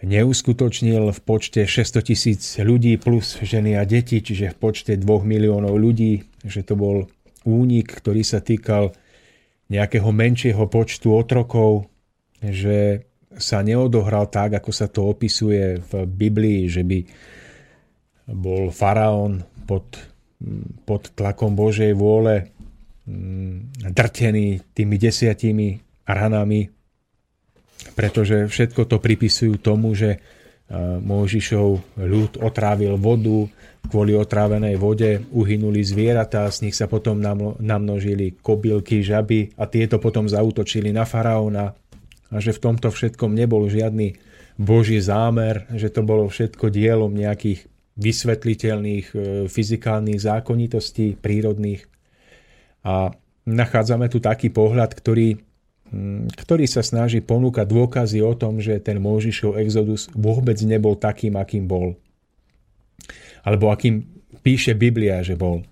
neuskutočnil v počte 600 tisíc ľudí plus ženy a deti, čiže v počte 2 miliónov ľudí, že to bol únik, ktorý sa týkal nejakého menšieho počtu otrokov, že sa neodohral tak, ako sa to opisuje v Biblii, že by bol faraón pod, pod tlakom Božej vôle mm, drtený tými desiatimi ranami pretože všetko to pripisujú tomu, že e, Mojžišov ľud otrávil vodu, kvôli otrávenej vode uhynuli zvieratá, z nich sa potom namnožili kobylky, žaby a tieto potom zautočili na faraóna a že v tomto všetkom nebol žiadny boží zámer, že to bolo všetko dielom nejakých vysvetliteľných e, fyzikálnych zákonitostí prírodných. A nachádzame tu taký pohľad, ktorý Mm, ktorý sa snaží ponúkať dôkazy o tom, že ten Mojžišov exodus vôbec nebol takým, akým bol. Alebo akým píše Biblia, že bol.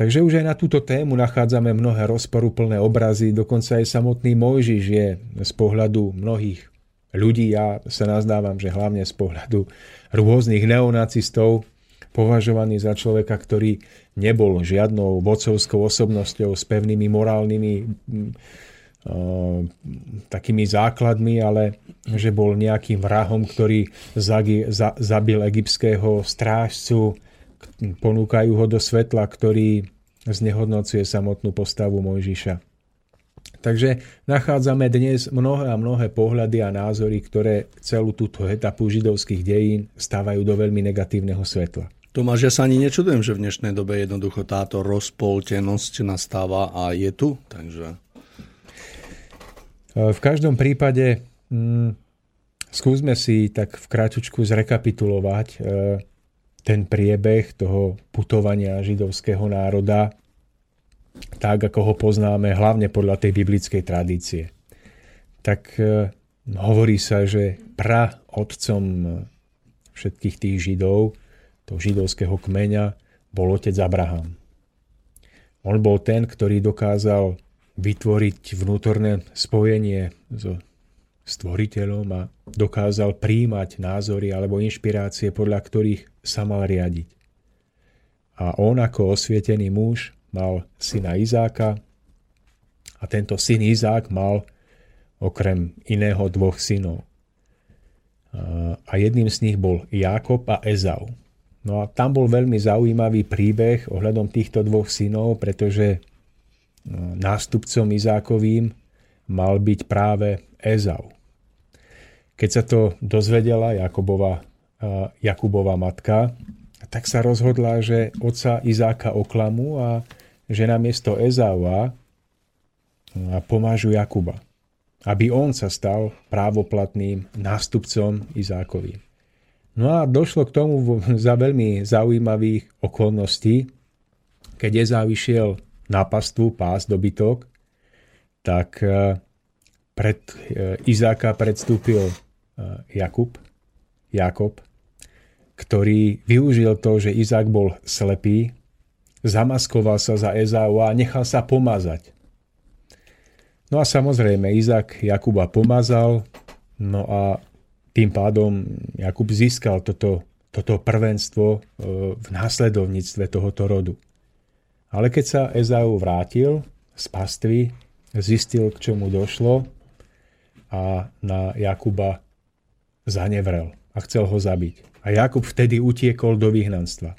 Takže už aj na túto tému nachádzame mnohé rozporúplné obrazy, dokonca aj samotný Mojžiš je z pohľadu mnohých ľudí, ja sa nazdávam, že hlavne z pohľadu rôznych neonacistov, považovaný za človeka, ktorý nebol žiadnou vodcovskou osobnosťou s pevnými morálnymi takými základmi, ale že bol nejakým vrahom, ktorý zabil egyptského strážcu, ponúkajú ho do svetla, ktorý znehodnocuje samotnú postavu Mojžiša. Takže nachádzame dnes mnohé a mnohé pohľady a názory, ktoré celú túto etapu židovských dejín stávajú do veľmi negatívneho svetla. Tomáš, ja sa ani nečudujem, že v dnešnej dobe jednoducho táto rozpoltenosť nastáva a je tu. Takže v každom prípade mm, skúsme si tak v krátučku zrekapitulovať e, ten priebeh toho putovania židovského národa, tak ako ho poznáme hlavne podľa tej biblickej tradície. Tak e, hovorí sa, že pra otcom všetkých tých židov, toho židovského kmeňa, bol otec Abraham. On bol ten, ktorý dokázal vytvoriť vnútorné spojenie so stvoriteľom a dokázal príjmať názory alebo inšpirácie, podľa ktorých sa mal riadiť. A on ako osvietený muž mal syna Izáka a tento syn Izák mal okrem iného dvoch synov. A jedným z nich bol Jákob a Ezau. No a tam bol veľmi zaujímavý príbeh ohľadom týchto dvoch synov, pretože nástupcom Izákovým mal byť práve Ezau. Keď sa to dozvedela Jakobova, Jakubova matka, tak sa rozhodla, že otca Izáka oklamu a že namiesto Ezaua pomážu Jakuba, aby on sa stal právoplatným nástupcom Izákovým. No a došlo k tomu za veľmi zaujímavých okolností, keď Ezau išiel na pastvu pás dobytok, tak e, pred e, Izáka predstúpil e, Jakub, Jakob, ktorý využil to, že Izák bol slepý, zamaskoval sa za Ezau a nechal sa pomazať. No a samozrejme, Izák Jakuba pomazal, no a tým pádom Jakub získal toto, toto prvenstvo v následovníctve tohoto rodu. Ale keď sa Ezau vrátil z pastvy, zistil, k čomu došlo a na Jakuba zanevrel a chcel ho zabiť. A Jakub vtedy utiekol do vyhnanstva.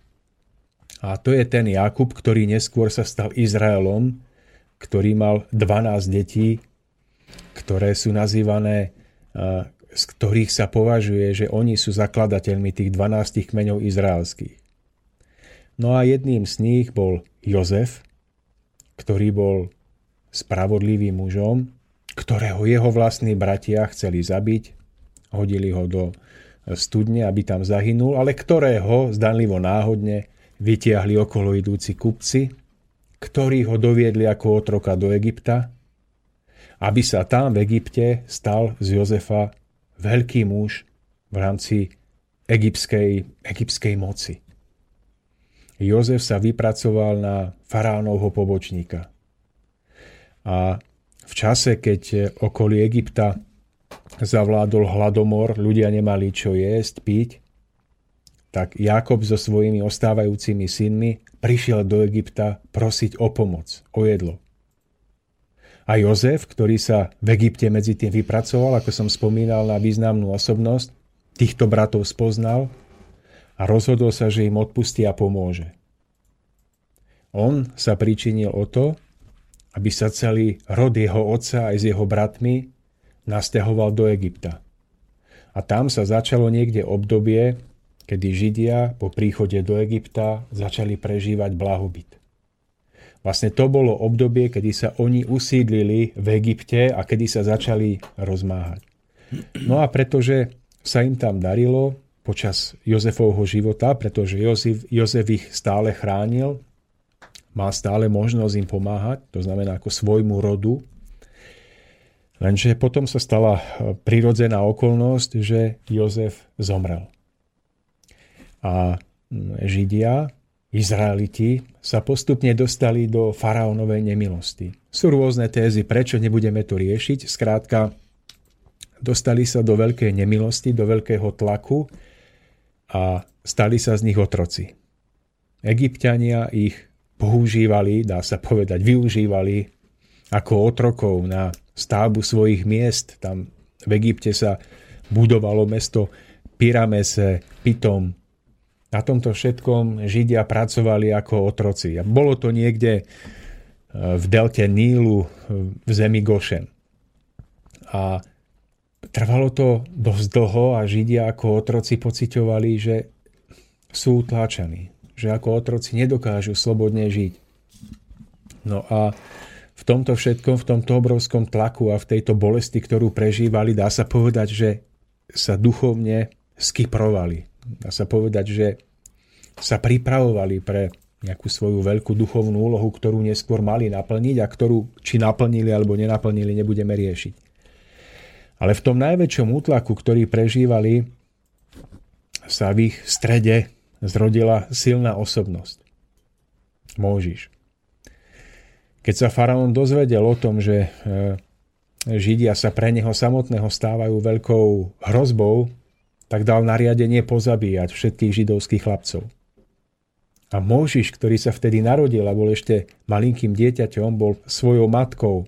A to je ten Jakub, ktorý neskôr sa stal Izraelom, ktorý mal 12 detí, ktoré sú nazývané, z ktorých sa považuje, že oni sú zakladateľmi tých 12 kmeňov izraelských. No a jedným z nich bol Jozef, ktorý bol spravodlivým mužom ktorého jeho vlastní bratia chceli zabiť, hodili ho do studne, aby tam zahynul, ale ktorého, zdanlivo náhodne, vytiahli okolo idúci kupci, ktorí ho doviedli ako otroka do Egypta, aby sa tam v Egypte stal z Jozefa veľký muž v rámci egyptskej, egyptskej moci. Jozef sa vypracoval na faraónovho pobočníka. A v čase, keď okolí Egypta zavládol hladomor, ľudia nemali čo jesť, piť, tak Jakob so svojimi ostávajúcimi synmi prišiel do Egypta prosiť o pomoc, o jedlo. A Jozef, ktorý sa v Egypte medzi tým vypracoval, ako som spomínal, na významnú osobnosť, týchto bratov spoznal a rozhodol sa, že im odpustí a pomôže. On sa pričinil o to, aby sa celý rod jeho otca aj s jeho bratmi nasťahoval do Egypta. A tam sa začalo niekde obdobie, kedy Židia po príchode do Egypta začali prežívať blahobyt. Vlastne to bolo obdobie, kedy sa oni usídlili v Egypte a kedy sa začali rozmáhať. No a pretože sa im tam darilo, počas Jozefovho života, pretože Jozef, Jozef ich stále chránil, má stále možnosť im pomáhať, to znamená ako svojmu rodu. Lenže potom sa stala e, prirodzená okolnosť, že Jozef zomrel. A Židia, Izraeliti sa postupne dostali do faraónovej nemilosti. Sú rôzne tézy, prečo nebudeme to riešiť. Skrátka, dostali sa do veľkej nemilosti, do veľkého tlaku, a stali sa z nich otroci. Egyptiania ich používali, dá sa povedať, využívali ako otrokov na stavbu svojich miest. Tam v Egypte sa budovalo mesto Pyramese, Pitom. Na tomto všetkom Židia pracovali ako otroci. A bolo to niekde e, v delte Nílu v zemi Gošen. A Trvalo to dosť dlho a Židia ako otroci pociťovali, že sú utláčaní, že ako otroci nedokážu slobodne žiť. No a v tomto všetkom, v tomto obrovskom tlaku a v tejto bolesti, ktorú prežívali, dá sa povedať, že sa duchovne skyprovali. Dá sa povedať, že sa pripravovali pre nejakú svoju veľkú duchovnú úlohu, ktorú neskôr mali naplniť a ktorú či naplnili alebo nenaplnili, nebudeme riešiť. Ale v tom najväčšom útlaku, ktorý prežívali, sa v ich strede zrodila silná osobnosť. Môžiš. Keď sa faraón dozvedel o tom, že e, Židia sa pre neho samotného stávajú veľkou hrozbou, tak dal nariadenie pozabíjať všetkých židovských chlapcov. A Môžiš, ktorý sa vtedy narodil a bol ešte malinkým dieťaťom, bol svojou matkou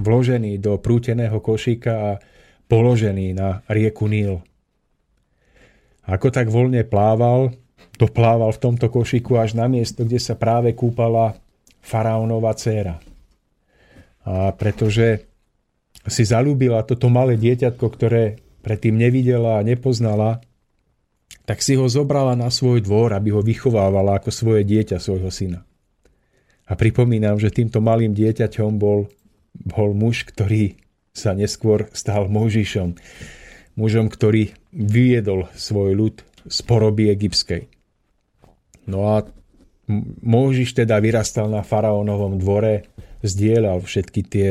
vložený do prúteného košíka a položený na rieku Níl. Ako tak voľne plával, doplával v tomto košiku až na miesto, kde sa práve kúpala faraónova dcéra. A pretože si zalúbila toto malé dieťatko, ktoré predtým nevidela a nepoznala, tak si ho zobrala na svoj dvor, aby ho vychovávala ako svoje dieťa, svojho syna. A pripomínam, že týmto malým dieťaťom bol, bol muž, ktorý sa neskôr stal Mojžišom, mužom, ktorý vyjedol svoj ľud z poroby egyptskej. No a Mojžiš teda vyrastal na faraónovom dvore, zdieľal všetky tie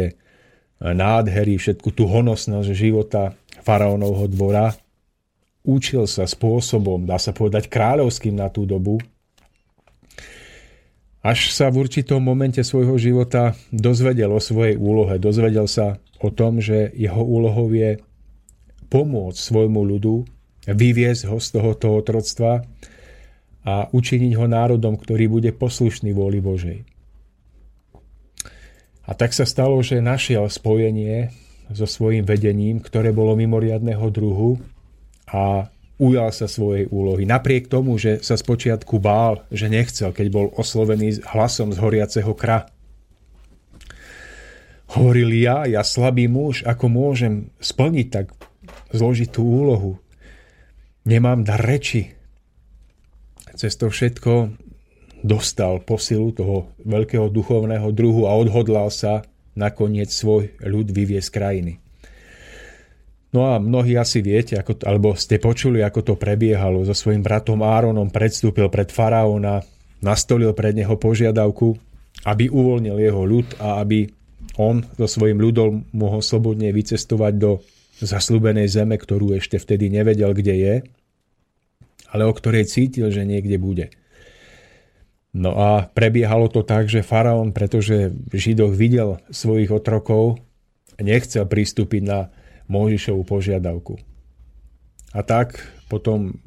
nádhery, všetku tú honosnosť života faraónovho dvora, učil sa spôsobom, dá sa povedať, kráľovským na tú dobu, až sa v určitom momente svojho života dozvedel o svojej úlohe, dozvedel sa o tom, že jeho úlohou je pomôcť svojmu ľudu, vyviesť ho z tohoto otroctva a učiniť ho národom, ktorý bude poslušný vôli Božej. A tak sa stalo, že našiel spojenie so svojim vedením, ktoré bolo mimoriadného druhu a ujal sa svojej úlohy. Napriek tomu, že sa spočiatku bál, že nechcel, keď bol oslovený hlasom z horiaceho kra. Hovoril ja, ja slabý muž, ako môžem splniť tak zložitú úlohu. Nemám dar reči. Cez to všetko dostal posilu toho veľkého duchovného druhu a odhodlal sa nakoniec svoj ľud vyvie z krajiny. No a mnohí asi viete, ako, alebo ste počuli, ako to prebiehalo. So svojím bratom Áronom predstúpil pred faraóna, nastolil pred neho požiadavku, aby uvoľnil jeho ľud a aby on so svojím ľudom mohol slobodne vycestovať do zaslúbenej zeme, ktorú ešte vtedy nevedel, kde je, ale o ktorej cítil, že niekde bude. No a prebiehalo to tak, že faraón, pretože Židoch videl svojich otrokov, nechcel pristúpiť na Mojžišovú požiadavku. A tak potom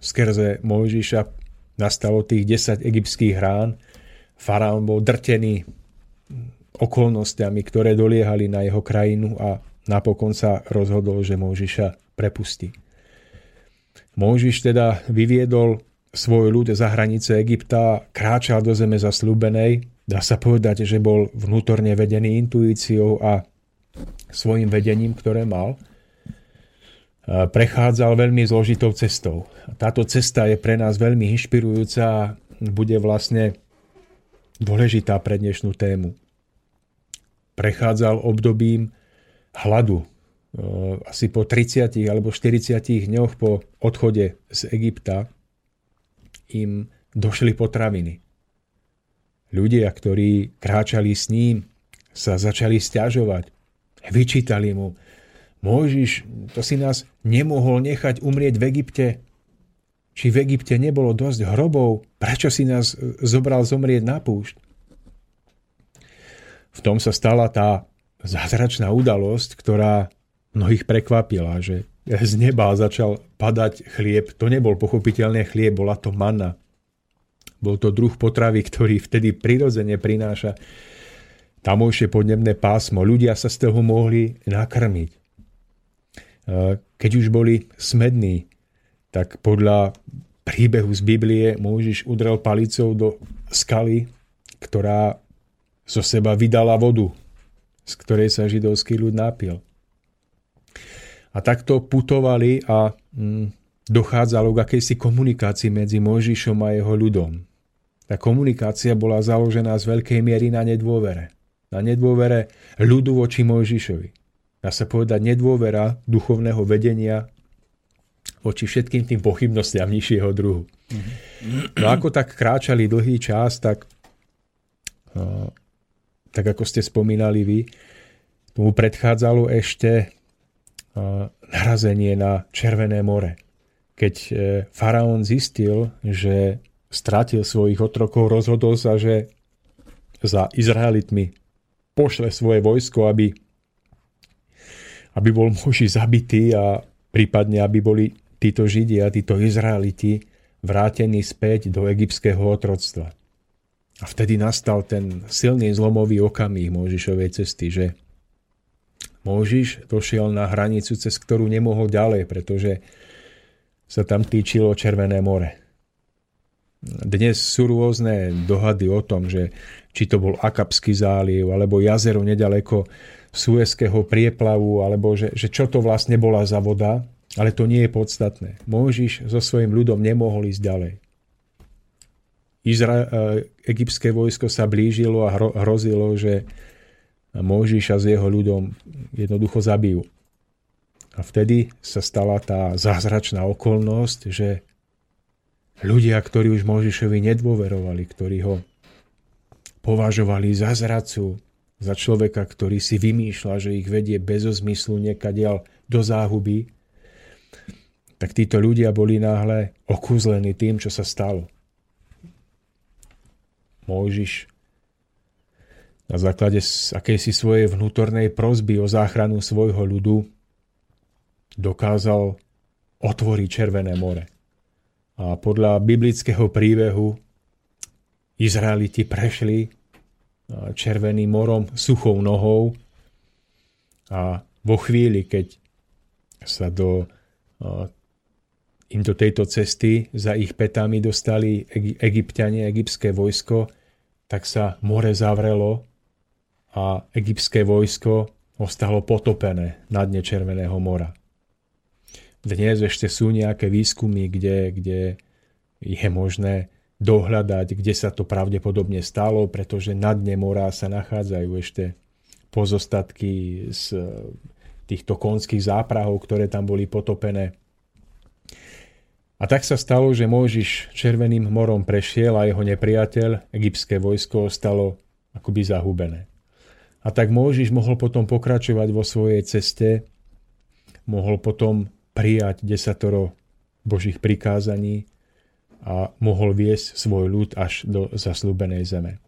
skrze Mojžiša nastalo tých 10 egyptských rán. Faraón bol drtený okolnostiami, ktoré doliehali na jeho krajinu a napokon sa rozhodol, že Mojžiša prepustí. Mojžiš teda vyviedol svoj ľud za hranice Egypta, kráčal do zeme zaslúbenej. Dá sa povedať, že bol vnútorne vedený intuíciou a svojim vedením, ktoré mal, prechádzal veľmi zložitou cestou. Táto cesta je pre nás veľmi inšpirujúca a bude vlastne dôležitá pre dnešnú tému. Prechádzal obdobím hladu. Asi po 30 alebo 40 dňoch po odchode z Egypta im došli potraviny. Ľudia, ktorí kráčali s ním, sa začali stiažovať. Vyčítali mu, Mojžiš, to si nás nemohol nechať umrieť v Egypte. Či v Egypte nebolo dosť hrobov, prečo si nás zobral zomrieť na púšť? V tom sa stala tá zázračná udalosť, ktorá mnohých prekvapila, že z neba začal padať chlieb. To nebol pochopiteľne chlieb, bola to manna. Bol to druh potravy, ktorý vtedy prirodzene prináša tamojšie podnebné pásmo. Ľudia sa z toho mohli nakrmiť. E, keď už boli smední, tak podľa príbehu z Biblie Mojžiš udrel palicou do skaly, ktorá zo seba vydala vodu, z ktorej sa židovský ľud napil. A takto putovali a mm, dochádzalo k akejsi komunikácii medzi Mojžišom a jeho ľudom. Tá komunikácia bola založená z veľkej miery na nedôvere na nedôvere ľudu voči Mojžišovi. Dá sa povedať nedôvera duchovného vedenia voči všetkým tým pochybnostiam nižšieho druhu. No ako tak kráčali dlhý čas, tak, tak ako ste spomínali vy, tomu predchádzalo ešte narazenie na Červené more. Keď e, faraón zistil, že stratil svojich otrokov, rozhodol sa, že za Izraelitmi pošle svoje vojsko, aby, aby bol muži zabitý a prípadne, aby boli títo Židia, títo Izraeliti vrátení späť do egyptského otroctva. A vtedy nastal ten silný zlomový okamih Mojžišovej cesty, že Mojžiš došiel na hranicu, cez ktorú nemohol ďalej, pretože sa tam týčilo Červené more. Dnes sú rôzne dohady o tom, že či to bol Akapský záliv, alebo jazero nedaleko Suezského prieplavu, alebo že, že čo to vlastne bola za voda, ale to nie je podstatné. Mojžiš so svojím ľudom nemohol ísť ďalej. Izra- e, egyptské vojsko sa blížilo a hro- hrozilo, že Mojžiša s jeho ľudom jednoducho zabijú. A vtedy sa stala tá zázračná okolnosť, že ľudia, ktorí už Mojžišovi nedôverovali, ktorí ho považovali za zradcu, za človeka, ktorý si vymýšľa, že ich vedie bez zmyslu niekadiaľ do záhuby, tak títo ľudia boli náhle okúzlení tým, čo sa stalo. Mojžiš na základe akejsi svojej vnútornej prozby o záchranu svojho ľudu dokázal otvoriť Červené more. A podľa biblického príbehu Izraeliti prešli Červeným morom suchou nohou a vo chvíli, keď sa do, im do tejto cesty za ich petami dostali egyptianie, egyptské vojsko, tak sa more zavrelo a egyptské vojsko ostalo potopené na dne Červeného mora. Dnes ešte sú nejaké výskumy, kde, kde je možné dohľadať, kde sa to pravdepodobne stalo, pretože na dne mora sa nachádzajú ešte pozostatky z týchto konských záprahov, ktoré tam boli potopené. A tak sa stalo, že Mojžiš Červeným morom prešiel a jeho nepriateľ, egyptské vojsko, ostalo akoby zahubené. A tak Mojžiš mohol potom pokračovať vo svojej ceste, mohol potom prijať desatoro Božích prikázaní a mohol viesť svoj ľud až do zaslúbenej zeme.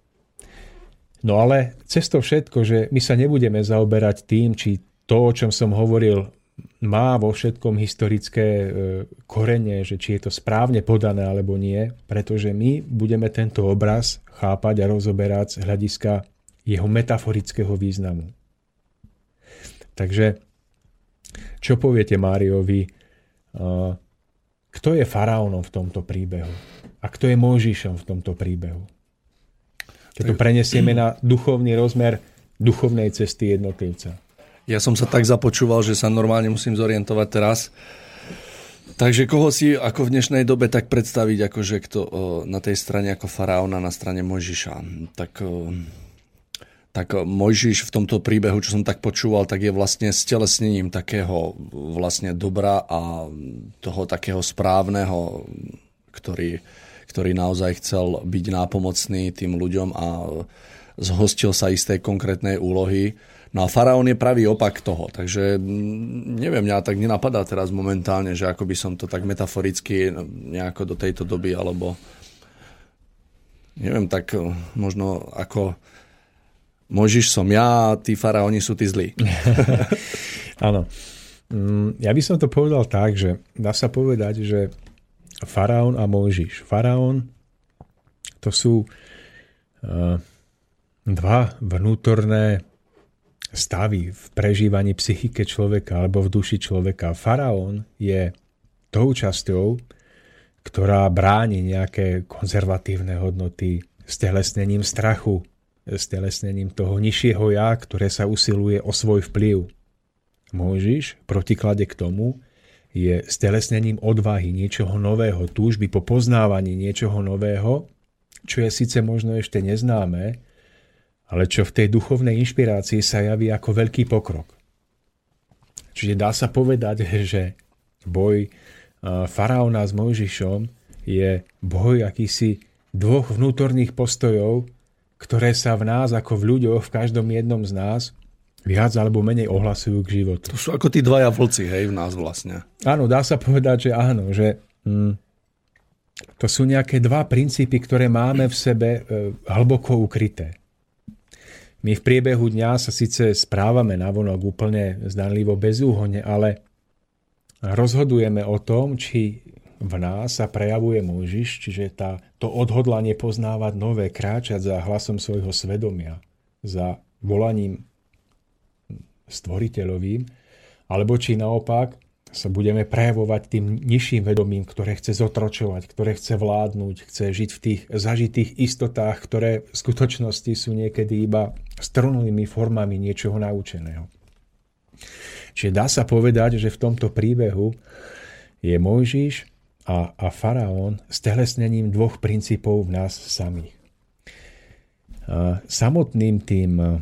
No ale cez to všetko, že my sa nebudeme zaoberať tým, či to, o čom som hovoril, má vo všetkom historické e, korene, že či je to správne podané alebo nie, pretože my budeme tento obraz chápať a rozoberať z hľadiska jeho metaforického významu. Takže, čo poviete Máriovi, kto je faraónom v tomto príbehu? A kto je Mojžišom v tomto príbehu? Keď to prenesieme na duchovný rozmer duchovnej cesty jednotlivca. Ja som sa tak započúval, že sa normálne musím zorientovať teraz. Takže koho si ako v dnešnej dobe tak predstaviť, ako že kto na tej strane ako faraóna, na strane Mojžiša. Tak, tak Mojžiš v tomto príbehu, čo som tak počúval, tak je vlastne stelesnením takého vlastne dobra a toho takého správneho, ktorý, ktorý naozaj chcel byť nápomocný tým ľuďom a zhostil sa istej konkrétnej úlohy. No a faraón je pravý opak toho, takže mm, neviem, mňa tak nenapadá teraz momentálne, že ako by som to tak metaforicky nejako do tejto doby, alebo neviem, tak eh, možno ako Možiš som ja a tí faraóni sú tí zlí. Áno. Mm, ja by som to povedal tak, že dá sa povedať, že faraón a Mojžiš. Faraón to sú uh, dva vnútorné stavy v prežívaní psychike človeka alebo v duši človeka. Faraón je tou časťou, ktorá bráni nejaké konzervatívne hodnoty s telesnením strachu, s telesnením toho nižšieho ja, ktoré sa usiluje o svoj vplyv. Mojžiš, protiklade k tomu, je s telesnením odvahy niečoho nového, túžby po poznávaní niečoho nového, čo je síce možno ešte neznáme, ale čo v tej duchovnej inšpirácii sa javí ako veľký pokrok. Čiže dá sa povedať, že boj faraóna s Mojžišom je boj akýsi dvoch vnútorných postojov, ktoré sa v nás ako v ľuďoch, v každom jednom z nás viac alebo menej ohlasujú k životu. To sú ako tí dvaja vlci, hej, v nás vlastne. Áno, dá sa povedať, že áno, že hm, to sú nejaké dva princípy, ktoré máme v sebe e, hlboko ukryté. My v priebehu dňa sa síce správame navonok úplne zdanlivo bezúhonne, ale rozhodujeme o tom, či v nás sa prejavuje Mojžiš, čiže tá, to odhodlanie poznávať nové, kráčať za hlasom svojho svedomia, za volaním stvoriteľovým, alebo či naopak sa budeme prejavovať tým nižším vedomím, ktoré chce zotročovať, ktoré chce vládnuť, chce žiť v tých zažitých istotách, ktoré v skutočnosti sú niekedy iba strunulými formami niečoho naučeného. Čiže dá sa povedať, že v tomto príbehu je Mojžiš a, a faraón s telesnením dvoch princípov v nás samých. Samotným tým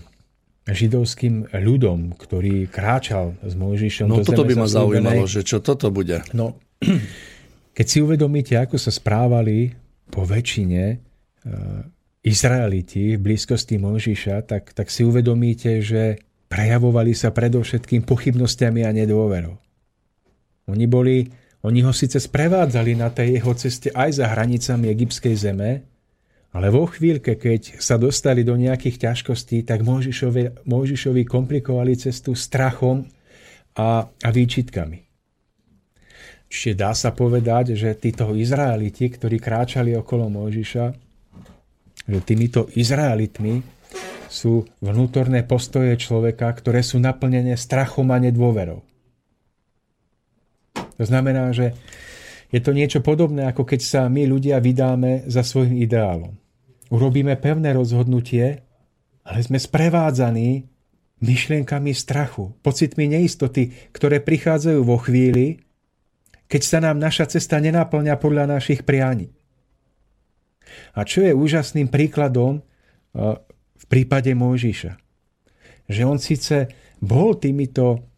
židovským ľudom, ktorý kráčal s Mojžišom no, do toto by ma zaujímalo, že čo toto bude. No, keď si uvedomíte, ako sa správali po väčšine uh, Izraeliti v blízkosti Mojžiša, tak, tak si uvedomíte, že prejavovali sa predovšetkým pochybnostiami a nedôverou. Oni, boli, oni ho síce sprevádzali na tej jeho ceste aj za hranicami egyptskej zeme, ale vo chvíľke, keď sa dostali do nejakých ťažkostí, tak Mojžišovi, Mojžišovi komplikovali cestu strachom a, a výčitkami. Čiže dá sa povedať, že títo Izraeliti, ktorí kráčali okolo Mojžiša, že týmito Izraelitmi sú vnútorné postoje človeka, ktoré sú naplnené strachom a nedôverou. To znamená, že je to niečo podobné, ako keď sa my ľudia vydáme za svojim ideálom urobíme pevné rozhodnutie, ale sme sprevádzaní myšlienkami strachu, pocitmi neistoty, ktoré prichádzajú vo chvíli, keď sa nám naša cesta nenaplňa podľa našich prianí. A čo je úžasným príkladom v prípade Mojžiša? že on síce bol týmito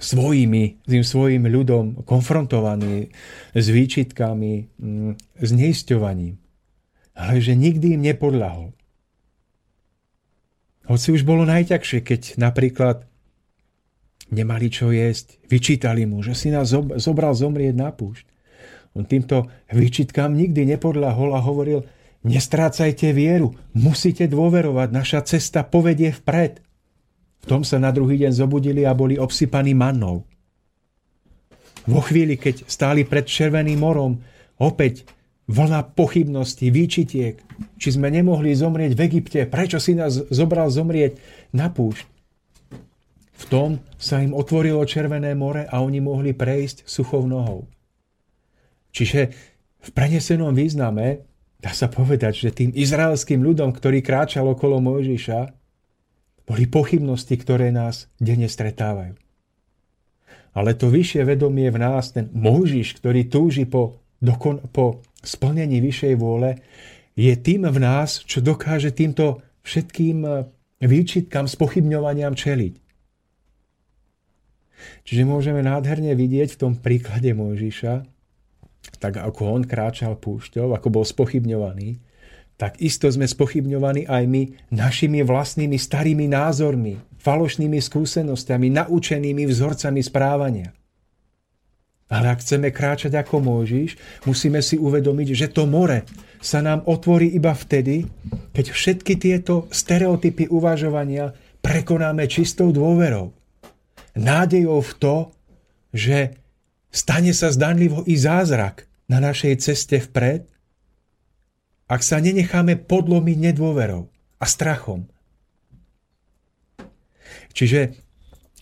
svojimi, tým svojim ľudom konfrontovaný s výčitkami, mm, s neisťovaním, ale že nikdy im nepodľahol. Hoci už bolo najťažšie, keď napríklad nemali čo jesť, vyčítali mu, že si nás zobral zomrieť na púšť. On týmto výčitkám nikdy nepodľahol a hovoril, nestrácajte vieru, musíte dôverovať, naša cesta povedie vpred. V tom sa na druhý deň zobudili a boli obsypaní mannou. Vo chvíli, keď stáli pred Červeným morom, opäť vlna pochybností, výčitiek, či sme nemohli zomrieť v Egypte, prečo si nás zobral zomrieť na púšť. V tom sa im otvorilo Červené more a oni mohli prejsť suchou nohou. Čiže v prenesenom význame dá sa povedať, že tým izraelským ľudom, ktorý kráčal okolo Mojžiša, boli pochybnosti, ktoré nás denne stretávajú. Ale to vyššie vedomie v nás, ten Mojžiš, ktorý túži po, dokon, po splnení vyššej vôle, je tým v nás, čo dokáže týmto všetkým výčitkám, spochybňovaniam čeliť. Čiže môžeme nádherne vidieť v tom príklade Mojžiša, tak ako on kráčal púšťou, ako bol spochybňovaný, tak isto sme spochybňovaní aj my našimi vlastnými starými názormi, falošnými skúsenostiami, naučenými vzorcami správania. Ale ak chceme kráčať ako Môžiš, musíme si uvedomiť, že to more sa nám otvorí iba vtedy, keď všetky tieto stereotypy uvažovania prekonáme čistou dôverou. Nádejou v to, že stane sa zdanlivo i zázrak, na našej ceste vpred, ak sa nenecháme podlomiť nedôverou a strachom. Čiže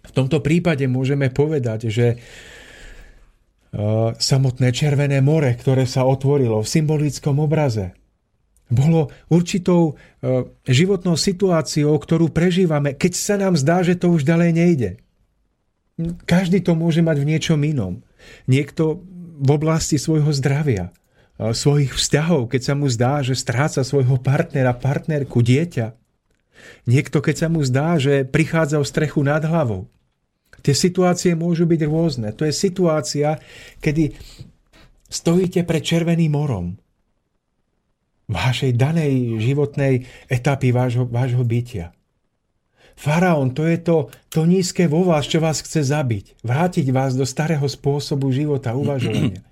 v tomto prípade môžeme povedať, že e, samotné Červené more, ktoré sa otvorilo v symbolickom obraze, bolo určitou e, životnou situáciou, ktorú prežívame, keď sa nám zdá, že to už ďalej nejde. Každý to môže mať v niečom inom. Niekto v oblasti svojho zdravia, svojich vzťahov, keď sa mu zdá, že stráca svojho partnera, partnerku, dieťa. Niekto, keď sa mu zdá, že prichádza o strechu nad hlavou. Tie situácie môžu byť rôzne. To je situácia, kedy stojíte pred Červeným morom. V vašej danej životnej etapy vášho, vášho bytia. Faraón, to je to, to nízke vo vás, čo vás chce zabiť. Vrátiť vás do starého spôsobu života, uvažovania.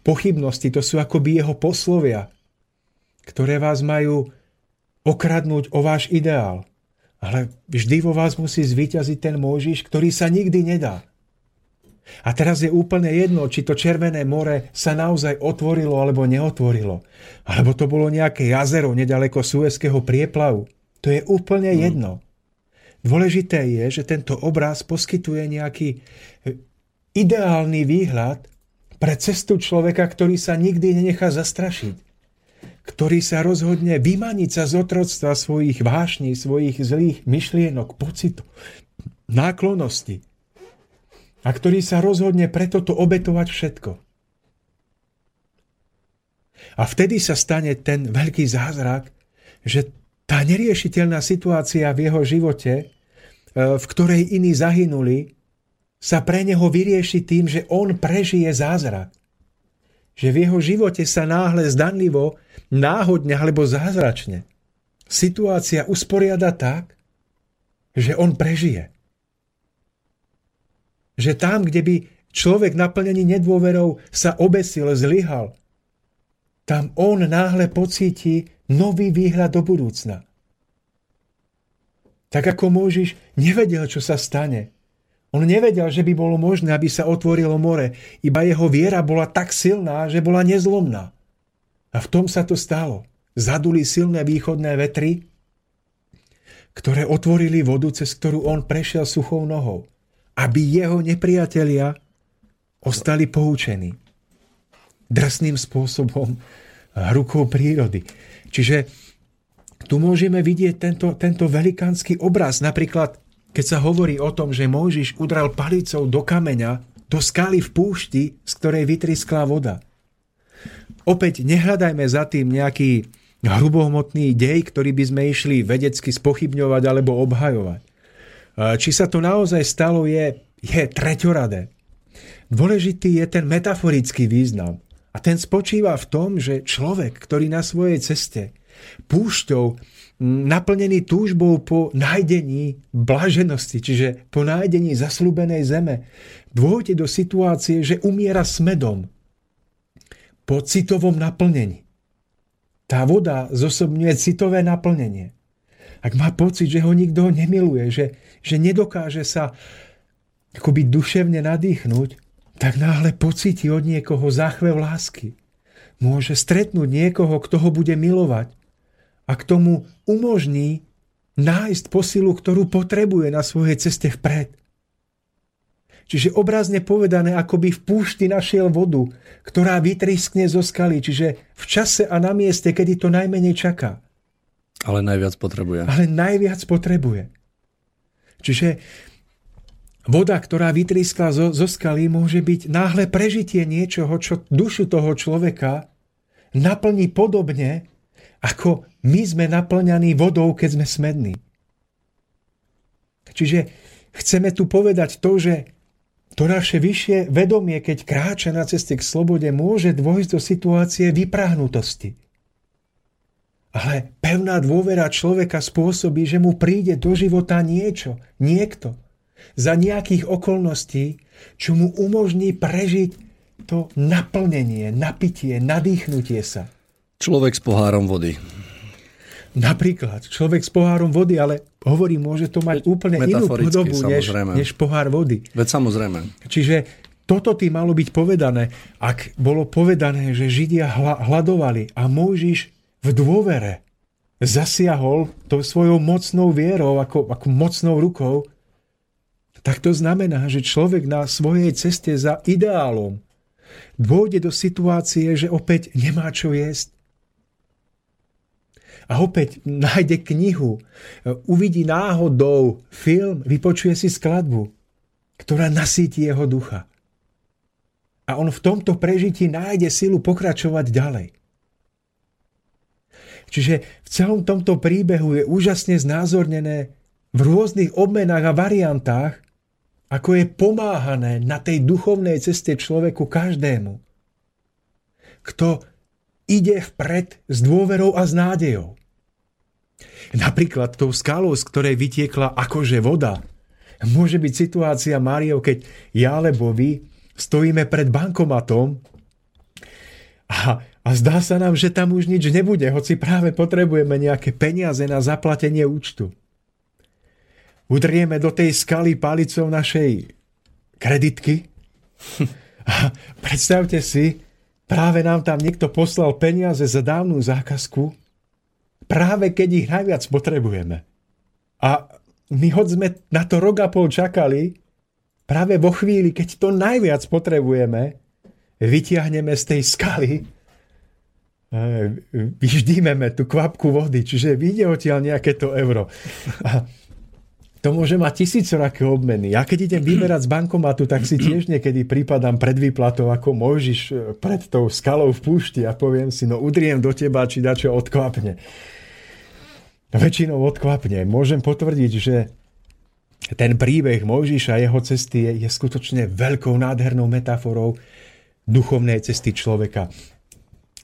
Pochybnosti, to sú akoby jeho poslovia, ktoré vás majú okradnúť o váš ideál. Ale vždy vo vás musí zvíťaziť ten Mojžiš, ktorý sa nikdy nedá. A teraz je úplne jedno, či to Červené more sa naozaj otvorilo alebo neotvorilo. Alebo to bolo nejaké jazero nedaleko Suezského prieplavu. To je úplne hmm. jedno. Dôležité je, že tento obraz poskytuje nejaký e, ideálny výhľad pre cestu človeka, ktorý sa nikdy nenechá zastrašiť. Ktorý sa rozhodne vymaniť sa z otroctva svojich vášní, svojich zlých myšlienok, pocitov, náklonosti. A ktorý sa rozhodne preto to obetovať všetko. A vtedy sa stane ten veľký zázrak, že tá neriešiteľná situácia v jeho živote, e, v ktorej iní zahynuli, sa pre neho vyrieši tým, že on prežije zázrak. Že v jeho živote sa náhle zdanlivo, náhodne alebo zázračne situácia usporiada tak, že on prežije. Že tam, kde by človek naplnený nedôverou sa obesil, zlyhal, tam on náhle pocíti nový výhľad do budúcna. Tak ako môžiš, nevedel, čo sa stane. On nevedel, že by bolo možné, aby sa otvorilo more. Iba jeho viera bola tak silná, že bola nezlomná. A v tom sa to stalo. Zaduli silné východné vetry, ktoré otvorili vodu, cez ktorú on prešiel suchou nohou. Aby jeho nepriatelia ostali poučení. Drsným spôsobom rukou prírody. Čiže tu môžeme vidieť tento, tento velikánsky obraz. Napríklad, keď sa hovorí o tom, že Mojžiš udral palicou do kameňa, do skaly v púšti, z ktorej vytrisklá voda. Opäť nehľadajme za tým nejaký hrubohmotný dej, ktorý by sme išli vedecky spochybňovať alebo obhajovať. či sa to naozaj stalo, je, je treťoradé. Dôležitý je ten metaforický význam. A ten spočíva v tom, že človek, ktorý na svojej ceste púšťou naplnený túžbou po nájdení blaženosti, čiže po nájdení zaslúbenej zeme, dôjde do situácie, že umiera smedom po citovom naplnení. Tá voda zosobňuje citové naplnenie. Ak má pocit, že ho nikto nemiluje, že, že nedokáže sa akoby duševne nadýchnuť, tak náhle pocíti od niekoho záchvev lásky. Môže stretnúť niekoho, kto ho bude milovať a k tomu umožní nájsť posilu, ktorú potrebuje na svojej ceste vpred. Čiže obrazne povedané, ako by v púšti našiel vodu, ktorá vytriskne zo skaly, čiže v čase a na mieste, kedy to najmenej čaká. Ale najviac potrebuje. Ale najviac potrebuje. Čiže Voda, ktorá vytrískla zo, zo skaly, môže byť náhle prežitie niečoho, čo dušu toho človeka naplní podobne, ako my sme naplňaní vodou, keď sme smední. Čiže chceme tu povedať to, že to naše vyššie vedomie, keď kráča na ceste k slobode, môže dôjsť do situácie vyprahnutosti. Ale pevná dôvera človeka spôsobí, že mu príde do života niečo, niekto, za nejakých okolností, čo mu umožní prežiť to naplnenie, napitie, nadýchnutie sa. Človek s pohárom vody. Napríklad, človek s pohárom vody, ale hovorí, môže to mať úplne inú podobu, než, než pohár vody. Veď samozrejme. Čiže toto tým malo byť povedané, ak bolo povedané, že Židia hľadovali a Mojžiš v dôvere zasiahol to svojou mocnou vierou, ako, ako mocnou rukou, tak to znamená, že človek na svojej ceste za ideálom dôjde do situácie, že opäť nemá čo jesť. A opäť nájde knihu, uvidí náhodou film, vypočuje si skladbu, ktorá nasíti jeho ducha. A on v tomto prežití nájde silu pokračovať ďalej. Čiže v celom tomto príbehu je úžasne znázornené v rôznych obmenách a variantách, ako je pomáhané na tej duchovnej ceste človeku každému, kto ide vpred s dôverou a s nádejou. Napríklad tou skalou, z ktorej vytiekla akože voda, môže byť situácia, Mário, keď ja alebo vy stojíme pred bankomatom a, a zdá sa nám, že tam už nič nebude, hoci práve potrebujeme nejaké peniaze na zaplatenie účtu. Udrieme do tej skaly palicou našej kreditky. A predstavte si, práve nám tam niekto poslal peniaze za dávnu zákazku, práve keď ich najviac potrebujeme. A my hoď sme na to rok a pol čakali, práve vo chvíli, keď to najviac potrebujeme, vytiahneme z tej skaly, e, vyždímeme tú kvapku vody, čiže vyjde odtiaľ nejaké to euro. A to môže mať tisícoraké obmeny. Ja keď idem vyberať z bankomatu, tak si tiež niekedy prípadám pred výplatou, ako môžiš e, pred tou skalou v púšti a poviem si, no udriem do teba, či dačo odkvapne. Väčšinou odkvapne. Môžem potvrdiť, že ten príbeh Mojžiša a jeho cesty je, je skutočne veľkou nádhernou metaforou duchovnej cesty človeka.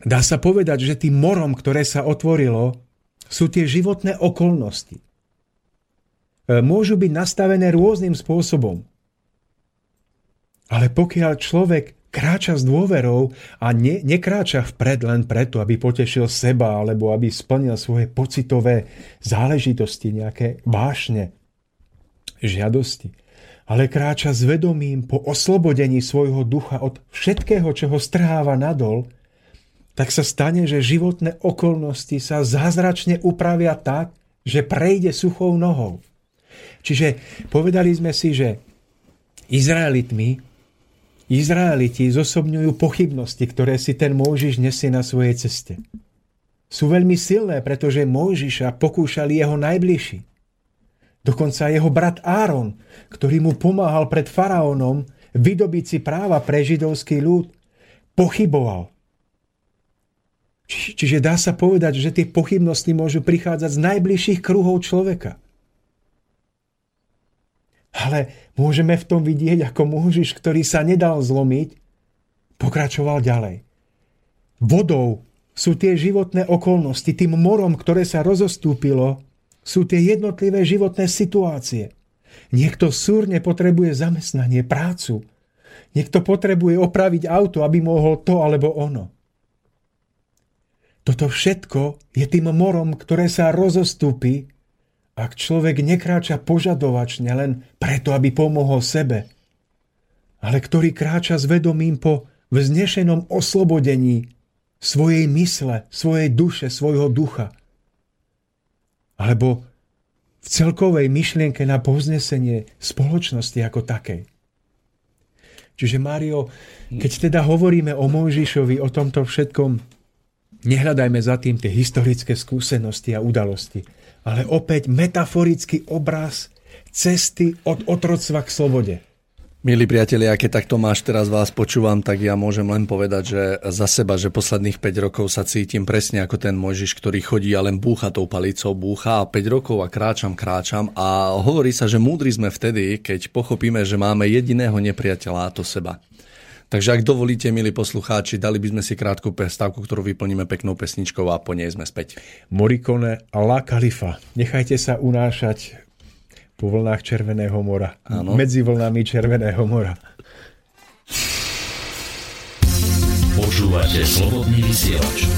Dá sa povedať, že tým morom, ktoré sa otvorilo, sú tie životné okolnosti E, môžu byť nastavené rôznym spôsobom. Ale pokiaľ človek kráča s dôverou a ne, nekráča vpred len preto, aby potešil seba alebo aby splnil svoje pocitové záležitosti, nejaké vášne, žiadosti, ale kráča s vedomím po oslobodení svojho ducha od všetkého, čo ho strháva nadol, tak sa stane, že životné okolnosti sa zázračne upravia tak, že prejde suchou nohou. Čiže povedali sme si, že Izraelitmi, Izraeliti zosobňujú pochybnosti, ktoré si ten Mojžiš nesie na svojej ceste. Sú veľmi silné, pretože Mojžiša pokúšali jeho najbližší. Dokonca jeho brat Áron, ktorý mu pomáhal pred faraónom vydobiť si práva pre židovský ľud, pochyboval. Či, čiže dá sa povedať, že tie pochybnosti môžu prichádzať z najbližších kruhov človeka. Ale môžeme v tom vidieť, ako Môžiš, ktorý sa nedal zlomiť, pokračoval ďalej. Vodou sú tie životné okolnosti, tým morom, ktoré sa rozostúpilo, sú tie jednotlivé životné situácie. Niekto súrne potrebuje zamestnanie, prácu. Niekto potrebuje opraviť auto, aby mohol to alebo ono. Toto všetko je tým morom, ktoré sa rozostúpi, ak človek nekráča požadovačne len preto, aby pomohol sebe, ale ktorý kráča s vedomím po vznešenom oslobodení svojej mysle, svojej duše, svojho ducha. Alebo v celkovej myšlienke na povznesenie spoločnosti ako takej. Čiže Mário, keď teda hovoríme o Mojžišovi, o tomto všetkom, nehľadajme za tým tie historické skúsenosti a udalosti, ale opäť metaforický obraz cesty od otroctva k slobode. Milí priatelia, keď takto máš teraz vás počúvam, tak ja môžem len povedať, že za seba, že posledných 5 rokov sa cítim presne ako ten Mojžiš, ktorý chodí a len búcha tou palicou, búcha a 5 rokov a kráčam, kráčam a hovorí sa, že múdri sme vtedy, keď pochopíme, že máme jediného nepriateľa a to seba. Takže ak dovolíte, milí poslucháči, dali by sme si krátku prestávku, ktorú vyplníme peknou pesničkou a po nej sme späť. Morikone a La Khalifa. Nechajte sa unášať po vlnách Červeného mora. Áno. Medzi vlnami Červeného mora. Počúvate slobodný vysielač.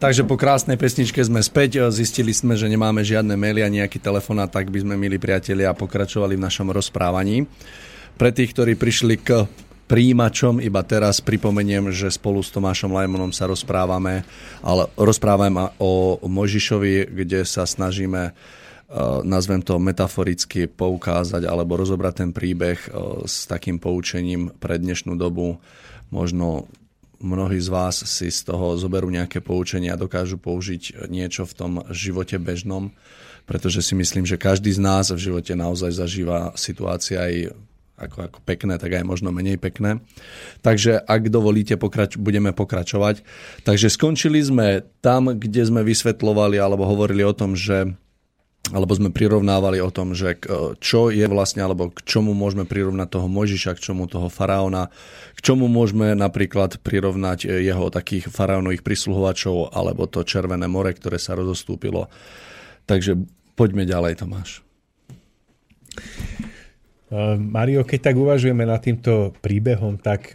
Takže po krásnej pesničke sme späť. Zistili sme, že nemáme žiadne maily a nejaký telefon a tak by sme, milí priatelia, pokračovali v našom rozprávaní. Pre tých, ktorí prišli k príjimačom, iba teraz pripomeniem, že spolu s Tomášom Lajmonom sa rozprávame, ale rozprávame o Možišovi, kde sa snažíme eh, nazvem to metaforicky poukázať alebo rozobrať ten príbeh eh, s takým poučením pre dnešnú dobu. Možno mnohí z vás si z toho zoberú nejaké poučenia dokážu použiť niečo v tom živote bežnom, pretože si myslím, že každý z nás v živote naozaj zažíva situácie aj ako, ako pekné, tak aj možno menej pekné. Takže ak dovolíte, pokrač- budeme pokračovať. Takže skončili sme tam, kde sme vysvetlovali alebo hovorili o tom, že alebo sme prirovnávali o tom, že čo je vlastne, alebo k čomu môžeme prirovnať toho Mojžiša, k čomu toho faraóna, k čomu môžeme napríklad prirovnať jeho takých faraónových prisluhovačov, alebo to Červené more, ktoré sa rozostúpilo. Takže poďme ďalej, Tomáš. Uh, Mario, keď tak uvažujeme nad týmto príbehom, tak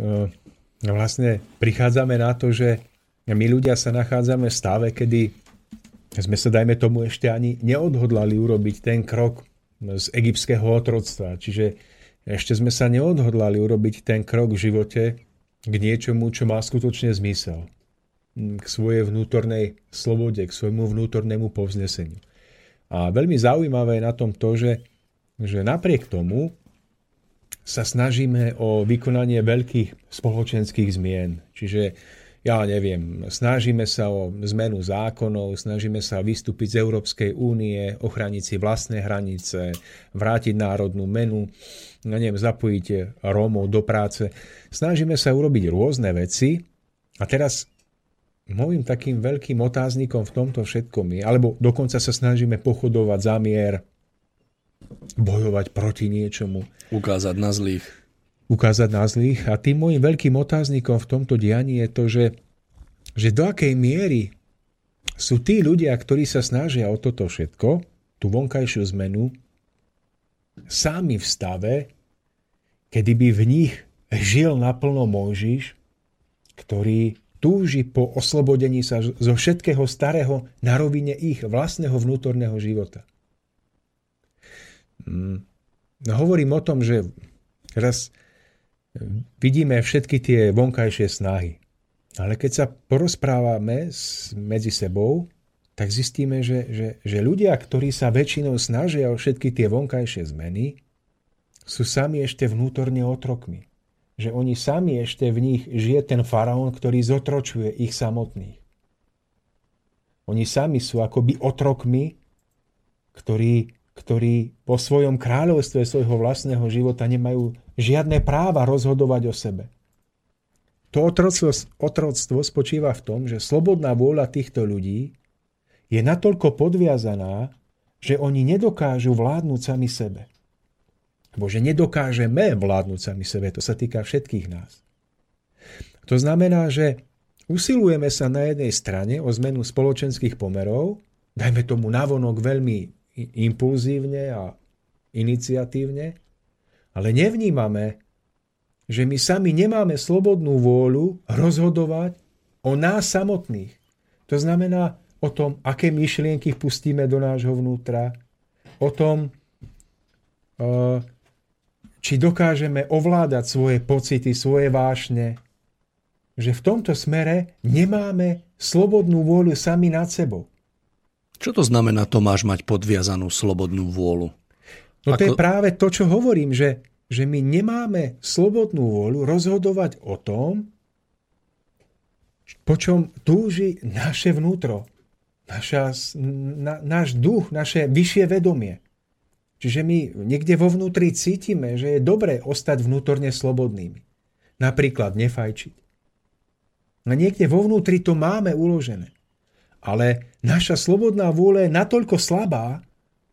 vlastne prichádzame na to, že my ľudia sa nachádzame v stave, kedy sme sa, dajme tomu, ešte ani neodhodlali urobiť ten krok z egyptského otroctva. Čiže ešte sme sa neodhodlali urobiť ten krok v živote k niečomu, čo má skutočne zmysel. K svojej vnútornej slobode, k svojmu vnútornému povzneseniu. A veľmi zaujímavé je na tom to, že, že napriek tomu sa snažíme o vykonanie veľkých spoločenských zmien. Čiže ja neviem, snažíme sa o zmenu zákonov, snažíme sa vystúpiť z Európskej únie, ochraniť si vlastné hranice, vrátiť národnú menu, no neviem, zapojiť Rómov do práce. Snažíme sa urobiť rôzne veci a teraz môjim takým veľkým otáznikom v tomto všetkom je, alebo dokonca sa snažíme pochodovať za mier, bojovať proti niečomu. Ukázať na zlých ukázať na zlých. A tým môjim veľkým otáznikom v tomto dianí je to, že, že do akej miery sú tí ľudia, ktorí sa snažia o toto všetko, tú vonkajšiu zmenu, sami v stave, kedy by v nich žil naplno Mojžiš, ktorý túži po oslobodení sa zo všetkého starého na rovine ich vlastného vnútorného života. Hmm. No, hovorím o tom, že raz vidíme všetky tie vonkajšie snahy. Ale keď sa porozprávame medzi sebou, tak zistíme, že, že, že ľudia, ktorí sa väčšinou snažia o všetky tie vonkajšie zmeny, sú sami ešte vnútorne otrokmi. Že oni sami ešte v nich žije ten faraón, ktorý zotročuje ich samotných. Oni sami sú akoby otrokmi, ktorí, ktorí po svojom kráľovstve svojho vlastného života nemajú žiadne práva rozhodovať o sebe. To otroctvo, otroctvo spočíva v tom, že slobodná vôľa týchto ľudí je natoľko podviazaná, že oni nedokážu vládnuť sami sebe. Lebo že nedokážeme vládnuť sami sebe, to sa týka všetkých nás. To znamená, že usilujeme sa na jednej strane o zmenu spoločenských pomerov, dajme tomu navonok veľmi impulzívne a iniciatívne, ale nevnímame, že my sami nemáme slobodnú vôľu rozhodovať o nás samotných. To znamená o tom, aké myšlienky pustíme do nášho vnútra, o tom, eh, či dokážeme ovládať svoje pocity, svoje vášne, že v tomto smere nemáme slobodnú vôľu sami nad sebou. Čo to znamená, Tomáš, mať podviazanú slobodnú vôľu? No Ako... to je práve to, čo hovorím, že, že my nemáme slobodnú vôľu rozhodovať o tom, po čom túži naše vnútro, naša, na, náš duch, naše vyššie vedomie. Čiže my niekde vo vnútri cítime, že je dobré ostať vnútorne slobodnými. Napríklad nefajčiť. A niekde vo vnútri to máme uložené. Ale naša slobodná vôľa je natoľko slabá,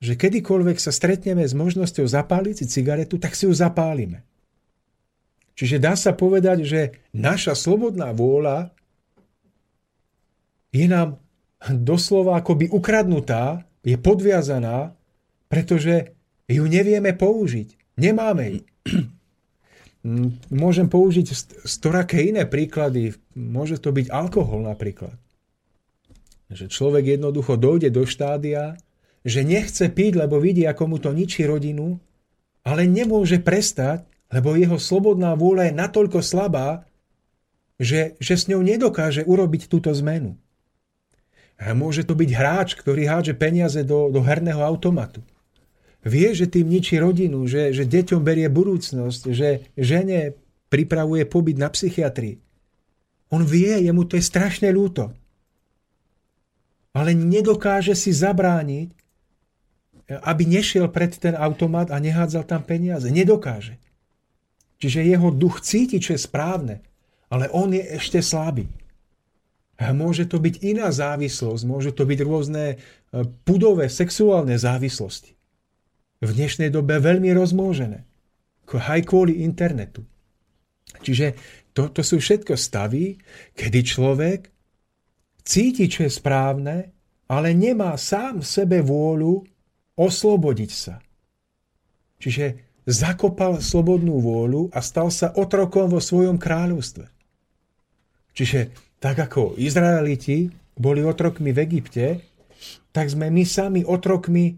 že kedykoľvek sa stretneme s možnosťou zapáliť si cigaretu, tak si ju zapálime. Čiže dá sa povedať, že naša slobodná vôľa je nám doslova akoby ukradnutá, je podviazaná, pretože ju nevieme použiť. Nemáme ju. Môžem použiť storaké iné príklady. Môže to byť alkohol napríklad. Že človek jednoducho dojde do štádia, že nechce piť, lebo vidí, ako mu to ničí rodinu, ale nemôže prestať, lebo jeho slobodná vôľa je natoľko slabá, že, že s ňou nedokáže urobiť túto zmenu. A môže to byť hráč, ktorý hádže peniaze do, do herného automatu. Vie, že tým ničí rodinu, že, že deťom berie budúcnosť, že žene pripravuje pobyt na psychiatrii. On vie, jemu to je strašne ľúto. Ale nedokáže si zabrániť, aby nešiel pred ten automat a nehádzal tam peniaze. Nedokáže. Čiže jeho duch cíti, čo je správne, ale on je ešte slabý. Môže to byť iná závislosť, môžu to byť rôzne e, pudové sexuálne závislosti. V dnešnej dobe veľmi rozmôžené. Aj kvôli internetu. Čiže toto sú všetko stavy, kedy človek cíti, čo je správne, ale nemá sám v sebe vôľu oslobodiť sa. Čiže zakopal slobodnú vôľu a stal sa otrokom vo svojom kráľovstve. Čiže tak ako Izraeliti boli otrokmi v Egypte, tak sme my sami otrokmi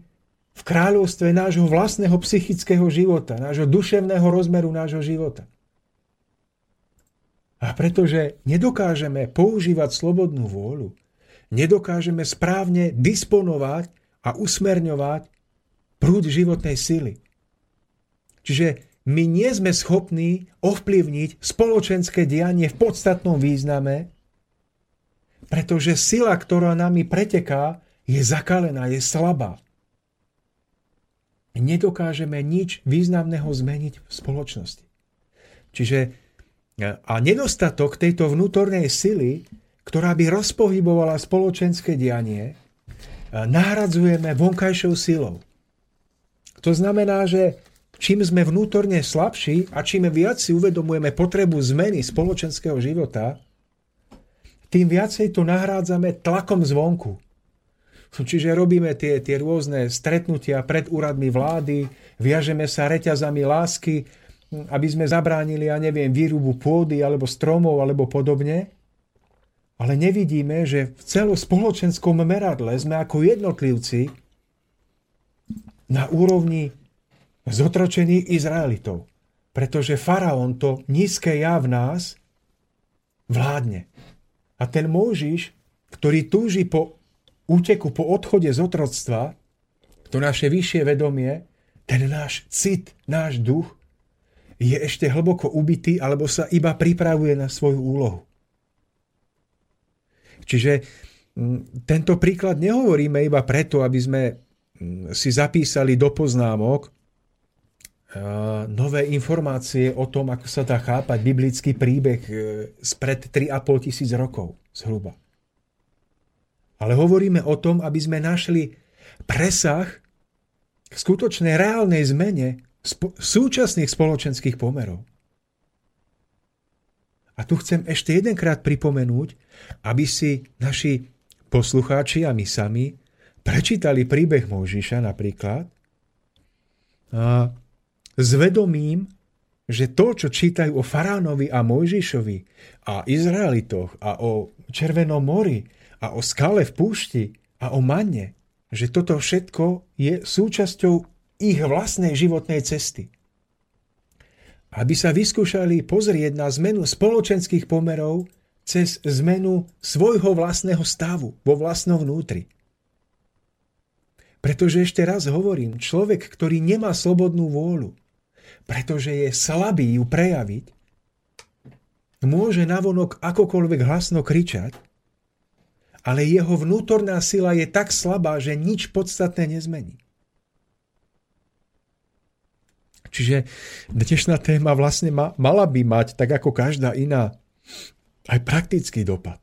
v kráľovstve nášho vlastného psychického života, nášho duševného rozmeru nášho života. A pretože nedokážeme používať slobodnú vôľu, nedokážeme správne disponovať a usmerňovať prúd životnej sily, Čiže my nie sme schopní ovplyvniť spoločenské dianie v podstatnom význame, pretože sila, ktorá nami preteká, je zakalená, je slabá. Nedokážeme nič významného zmeniť v spoločnosti. Čiže a nedostatok tejto vnútornej sily, ktorá by rozpohybovala spoločenské dianie, nahradzujeme vonkajšou silou. To znamená, že čím sme vnútorne slabší a čím viac si uvedomujeme potrebu zmeny spoločenského života, tým viacej to nahrádzame tlakom zvonku. Čiže robíme tie, tie rôzne stretnutia pred úradmi vlády, viažeme sa reťazami lásky, aby sme zabránili, ja neviem, výrubu pôdy alebo stromov alebo podobne. Ale nevidíme, že v celospoločenskom meradle sme ako jednotlivci na úrovni zotročených Izraelitov. Pretože faraón to nízke ja v nás vládne. A ten Mojžiš, ktorý túži po úteku, po odchode z otroctva, to naše vyššie vedomie, ten náš cit, náš duch, je ešte hlboko ubitý alebo sa iba pripravuje na svoju úlohu. Čiže mm, tento príklad nehovoríme iba preto, aby sme mm, si zapísali do poznámok, nové informácie o tom, ako sa dá chápať biblický príbeh e, spred 3,5 tisíc rokov zhruba. Ale hovoríme o tom, aby sme našli presah k skutočnej reálnej zmene súčasných spoločenských pomerov. A tu chcem ešte jedenkrát pripomenúť, aby si naši poslucháči a my sami prečítali príbeh Mojžiša napríklad a s vedomím, že to, čo čítajú o Faránovi a Mojžišovi a Izraelitoch a o Červenom mori a o skale v púšti a o manne, že toto všetko je súčasťou ich vlastnej životnej cesty. Aby sa vyskúšali pozrieť na zmenu spoločenských pomerov cez zmenu svojho vlastného stavu vo vlastnom vnútri. Pretože ešte raz hovorím, človek, ktorý nemá slobodnú vôľu, pretože je slabý ju prejaviť, môže navonok akokoľvek hlasno kričať, ale jeho vnútorná sila je tak slabá, že nič podstatné nezmení. Čiže dnešná téma vlastne ma, mala by mať, tak ako každá iná, aj praktický dopad.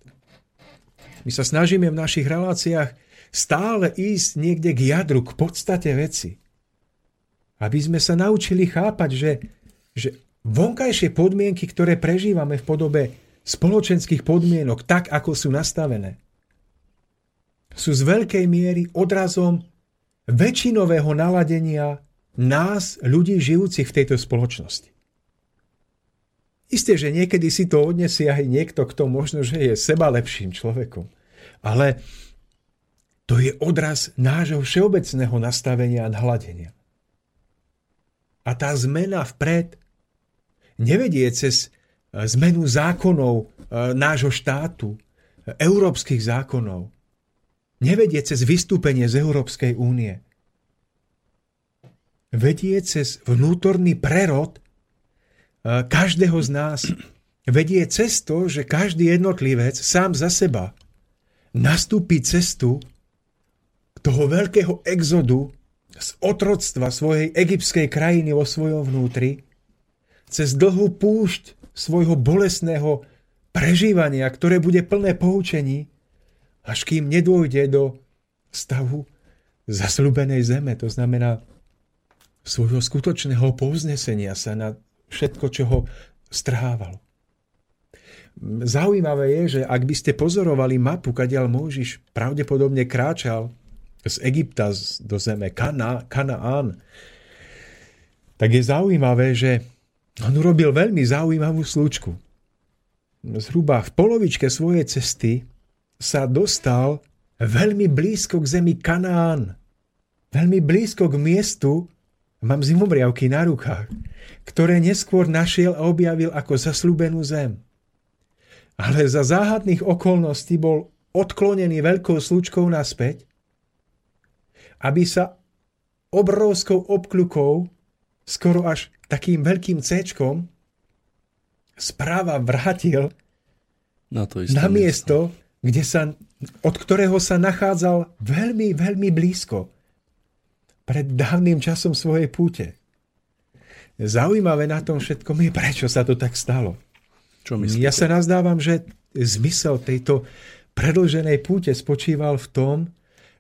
My sa snažíme v našich reláciách stále ísť niekde k jadru, k podstate veci aby sme sa naučili chápať, že, že vonkajšie podmienky, ktoré prežívame v podobe spoločenských podmienok, tak ako sú nastavené, sú z veľkej miery odrazom väčšinového naladenia nás, ľudí žijúcich v tejto spoločnosti. Isté, že niekedy si to odnesie aj niekto, kto možno, že je seba lepším človekom. Ale to je odraz nášho všeobecného nastavenia a nahladenia. A tá zmena vpred nevedie cez e, zmenu zákonov e, nášho štátu, európskych zákonov. Nevedie cez vystúpenie z Európskej únie. Vedie cez vnútorný prerod každého z nás. Vedie cez to, že každý jednotlivec sám za seba nastúpi cestu toho veľkého exodu z otroctva svojej egyptskej krajiny vo svojom vnútri, cez dlhú púšť svojho bolesného prežívania, ktoré bude plné poučení, až kým nedôjde do stavu zasľúbenej zeme. To znamená svojho skutočného povznesenia sa na všetko, čo ho strhávalo. Zaujímavé je, že ak by ste pozorovali mapu, kadiaľ Mojžiš pravdepodobne kráčal z Egypta do zeme Kana, Kanaán, tak je zaujímavé, že on urobil veľmi zaujímavú slučku. Zhruba v polovičke svojej cesty sa dostal veľmi blízko k zemi Kanaán. Veľmi blízko k miestu, mám zimomriavky na rukách, ktoré neskôr našiel a objavil ako zaslúbenú zem. Ale za záhadných okolností bol odklonený veľkou slučkou naspäť, aby sa obrovskou obkľukou, skoro až takým veľkým C správa vrátil na, to na miesto, kde sa, od ktorého sa nachádzal veľmi, veľmi blízko pred dávnym časom svojej púte. Zaujímavé na tom všetkom je, prečo sa to tak stalo. Čo myslíte? Ja sa nazdávam, že zmysel tejto predlženej púte spočíval v tom,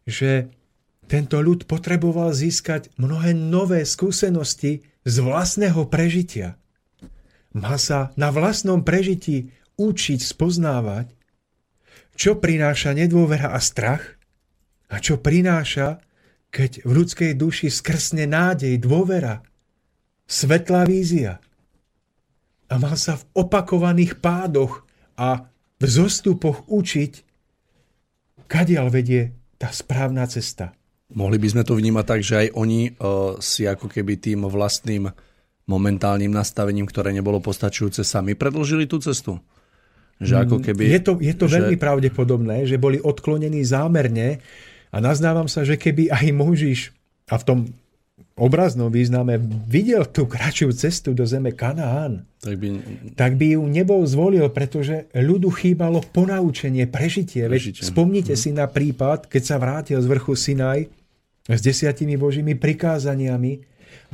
že tento ľud potreboval získať mnohé nové skúsenosti z vlastného prežitia. Má sa na vlastnom prežití učiť spoznávať, čo prináša nedôvera a strach a čo prináša, keď v ľudskej duši skrsne nádej, dôvera, svetlá vízia. A mal sa v opakovaných pádoch a v zostupoch učiť, kadiaľ vedie tá správna cesta. Mohli by sme to vnímať tak, že aj oni uh, si ako keby tým vlastným momentálnym nastavením, ktoré nebolo postačujúce, sami predložili tú cestu? Že ako mm, keby, je to, je to že... veľmi pravdepodobné, že boli odklonení zámerne a nazdávam sa, že keby aj Možiš a v tom obraznom význame videl tú kratšiu cestu do zeme Kanaán, tak by... tak by ju nebol zvolil, pretože ľudu chýbalo ponaučenie, prežitie. prežitie. Veď spomnite hm. si na prípad, keď sa vrátil z vrchu Sinaj s desiatimi božími prikázaniami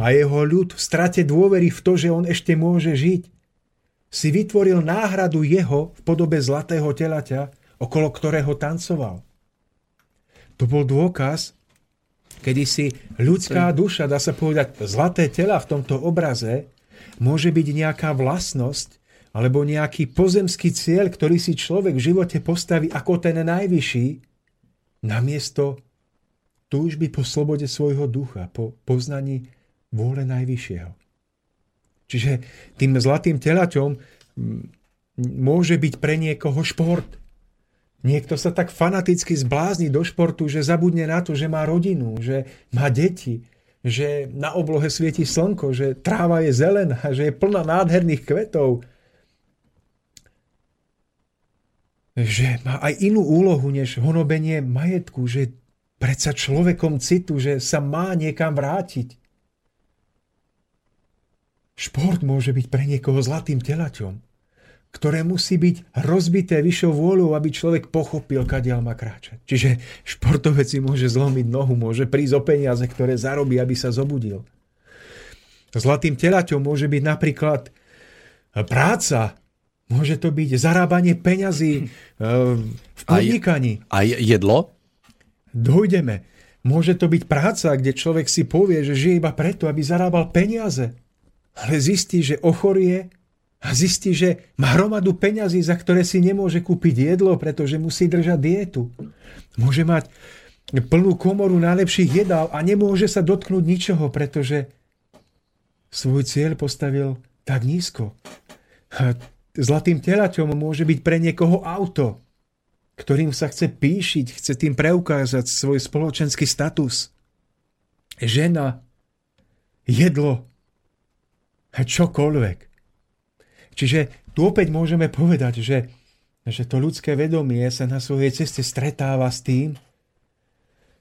a jeho ľud v strate dôvery v to, že on ešte môže žiť, si vytvoril náhradu jeho v podobe zlatého telaťa, okolo ktorého tancoval. To bol dôkaz, kedy si ľudská duša, dá sa povedať, zlaté tela v tomto obraze, môže byť nejaká vlastnosť alebo nejaký pozemský cieľ, ktorý si človek v živote postaví ako ten najvyšší, namiesto túžby po slobode svojho ducha, po poznaní vôle Najvyššieho. Čiže tým zlatým telaťom môže byť pre niekoho šport. Niekto sa tak fanaticky zblázni do športu, že zabudne na to, že má rodinu, že má deti, že na oblohe svieti slnko, že tráva je zelená, že je plná nádherných kvetov. Že má aj inú úlohu, než honobenie majetku, že predsa človekom citu, že sa má niekam vrátiť. Šport môže byť pre niekoho zlatým telaťom, ktoré musí byť rozbité vyššou vôľou, aby človek pochopil, kadiaľ má kráčať. Čiže športovec si môže zlomiť nohu, môže prísť o peniaze, ktoré zarobí, aby sa zobudil. Zlatým telaťom môže byť napríklad práca, môže to byť zarábanie peňazí v podnikaní. A, jedlo? Dojdeme. Môže to byť práca, kde človek si povie, že žije iba preto, aby zarábal peniaze. Ale zistí, že ochorie a zistí, že má hromadu peňazí, za ktoré si nemôže kúpiť jedlo, pretože musí držať dietu. Môže mať plnú komoru najlepších jedál a nemôže sa dotknúť ničoho, pretože svoj cieľ postavil tak nízko. Zlatým telaťom môže byť pre niekoho auto, ktorým sa chce píšiť, chce tým preukázať svoj spoločenský status. Žena, jedlo, čokoľvek. Čiže tu opäť môžeme povedať, že, že to ľudské vedomie sa na svojej ceste stretáva s tým,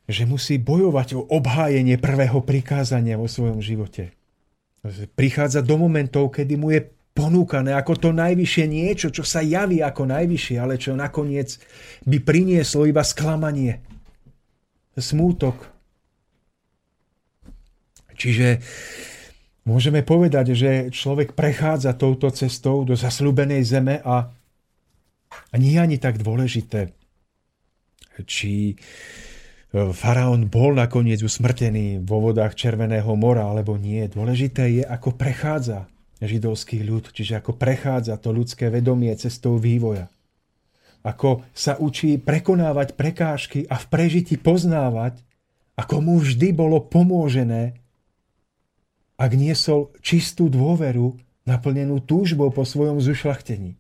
že musí bojovať o obhájenie prvého prikázania vo svojom živote. Prichádza do momentov, kedy mu je ponúkané ako to najvyššie niečo, čo sa javí ako najvyššie, ale čo nakoniec by prinieslo iba sklamanie, smútok. Čiže Môžeme povedať, že človek prechádza touto cestou do zasľúbenej zeme a, a nie je ani tak dôležité, či e, faraón bol nakoniec usmrtený vo vodách Červeného mora alebo nie. Dôležité je, ako prechádza židovský ľud, čiže ako prechádza to ľudské vedomie cestou vývoja. Ako sa učí prekonávať prekážky a v prežití poznávať, ako mu vždy bolo pomôžené ak niesol čistú dôveru, naplnenú túžbou po svojom zušlachtení.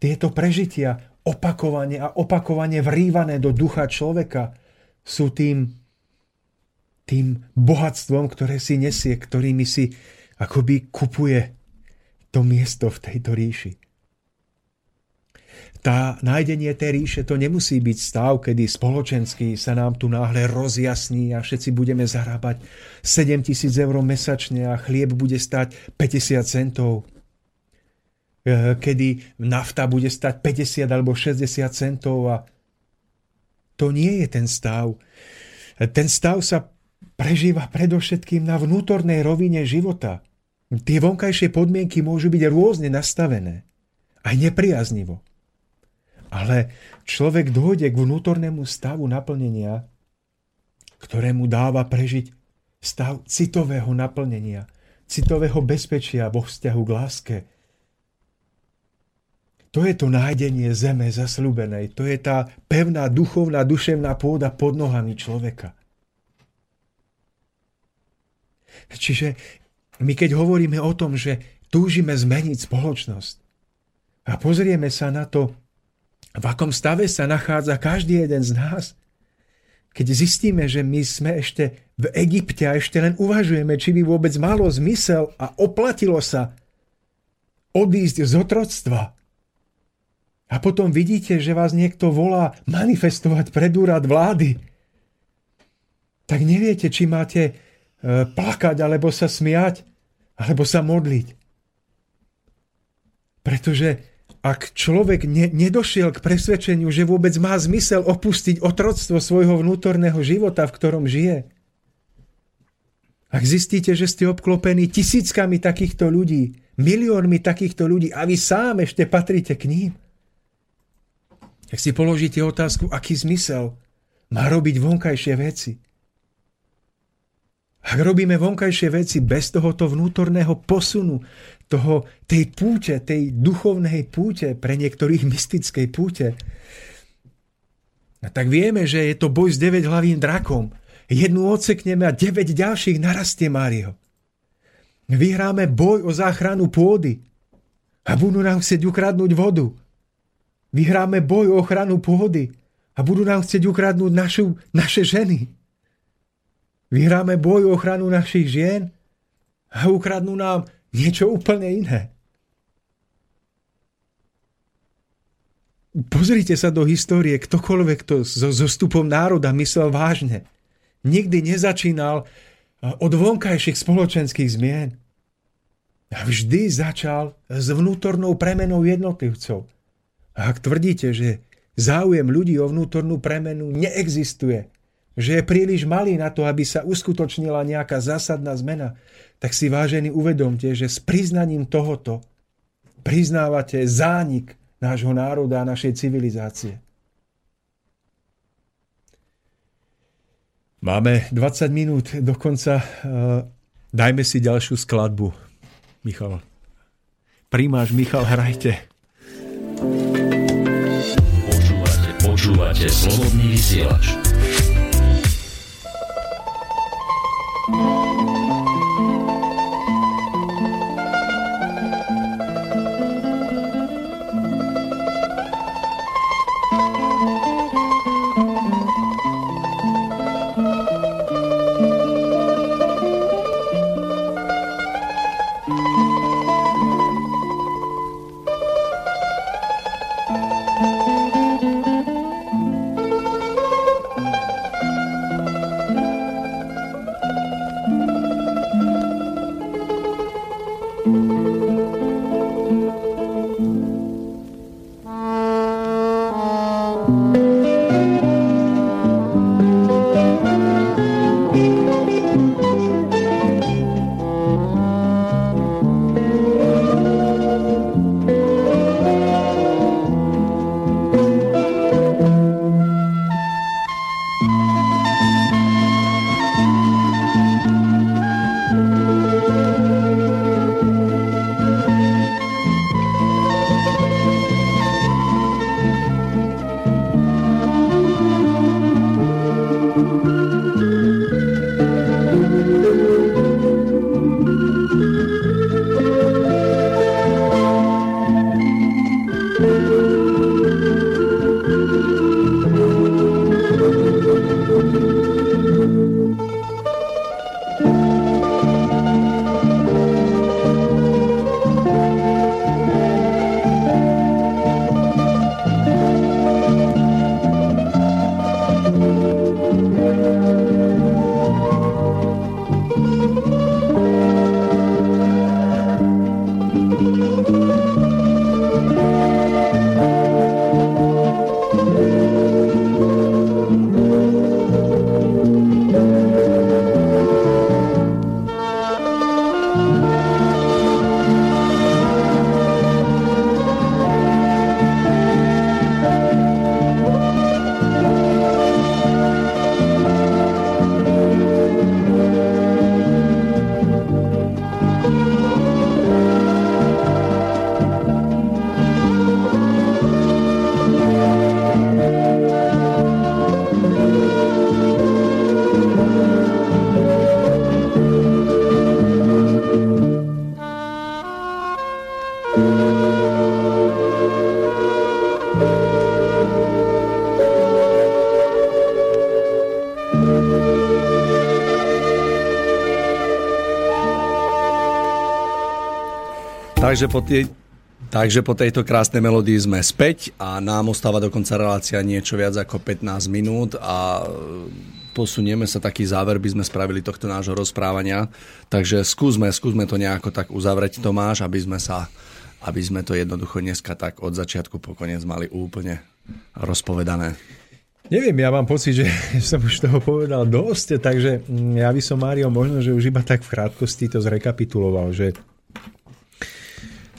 Tieto prežitia, opakovane a opakovane vrývané do ducha človeka, sú tým, tým bohatstvom, ktoré si nesie, ktorými si akoby kupuje to miesto v tejto ríši tá nájdenie tej ríše to nemusí byť stav, kedy spoločensky sa nám tu náhle rozjasní a všetci budeme zarábať 7 tisíc eur mesačne a chlieb bude stať 50 centov. E, kedy nafta bude stať 50 alebo 60 centov a to nie je ten stav. Ten stav sa prežíva predovšetkým na vnútornej rovine života. Tie vonkajšie podmienky môžu byť rôzne nastavené. Aj nepriaznivo. Ale človek dôjde k vnútornému stavu naplnenia, ktorému dáva prežiť stav citového naplnenia, citového bezpečia vo vzťahu k láske. To je to nájdenie zeme zasľúbenej. To je tá pevná duchovná, duševná pôda pod nohami človeka. Čiže my keď hovoríme o tom, že túžime zmeniť spoločnosť a pozrieme sa na to v akom stave sa nachádza každý jeden z nás. Keď zistíme, že my sme ešte v Egypte a ešte len uvažujeme, či by vôbec malo zmysel a oplatilo sa odísť z otroctva. A potom vidíte, že vás niekto volá manifestovať pred úrad vlády. Tak neviete, či máte e, plakať, alebo sa smiať, alebo sa modliť. Pretože ak človek ne, nedošiel k presvedčeniu, že vôbec má zmysel opustiť otroctvo svojho vnútorného života, v ktorom žije, ak zistíte, že ste obklopení tisíckami takýchto ľudí, miliónmi takýchto ľudí a vy sám ešte patríte k ním, tak si položíte otázku, aký zmysel má robiť vonkajšie veci. Ak robíme vonkajšie veci bez tohoto vnútorného posunu, toho, tej púte, tej duchovnej púte, pre niektorých mystickej púte, a tak vieme, že je to boj s 9 hlavým drakom. Jednu odsekneme a 9 ďalších narastie Mário. Vyhráme boj o záchranu pôdy a budú nám chcieť ukradnúť vodu. Vyhráme boj o ochranu pôdy a budú nám chcieť ukradnúť našu, naše ženy. Vyhráme boj o ochranu našich žien a ukradnú nám niečo úplne iné. Pozrite sa do histórie, ktokoľvek to so zostupom národa myslel vážne. Nikdy nezačínal od vonkajších spoločenských zmien. Vždy začal s vnútornou premenou jednotlivcov. A ak tvrdíte, že záujem ľudí o vnútornú premenu neexistuje, že je príliš malý na to, aby sa uskutočnila nejaká zásadná zmena, tak si vážení uvedomte, že s priznaním tohoto priznávate zánik nášho národa a našej civilizácie. Máme 20 minút do konca. Eh, dajme si ďalšiu skladbu. Michal. Prímáš, Michal, hrajte. Počúvate, počúvate Slobodný vysielač. Thank you. Takže po, tie, takže po tejto krásnej melódii sme späť a nám ostáva dokonca relácia niečo viac ako 15 minút a posunieme sa, taký záver by sme spravili tohto nášho rozprávania. Takže skúsme, skúsme to nejako tak uzavrieť, Tomáš, aby sme sa aby sme to jednoducho dneska tak od začiatku po koniec mali úplne rozpovedané. Neviem, ja mám pocit, že som už toho povedal dosť, takže mm, ja by som Mário možno, že už iba tak v krátkosti to zrekapituloval, že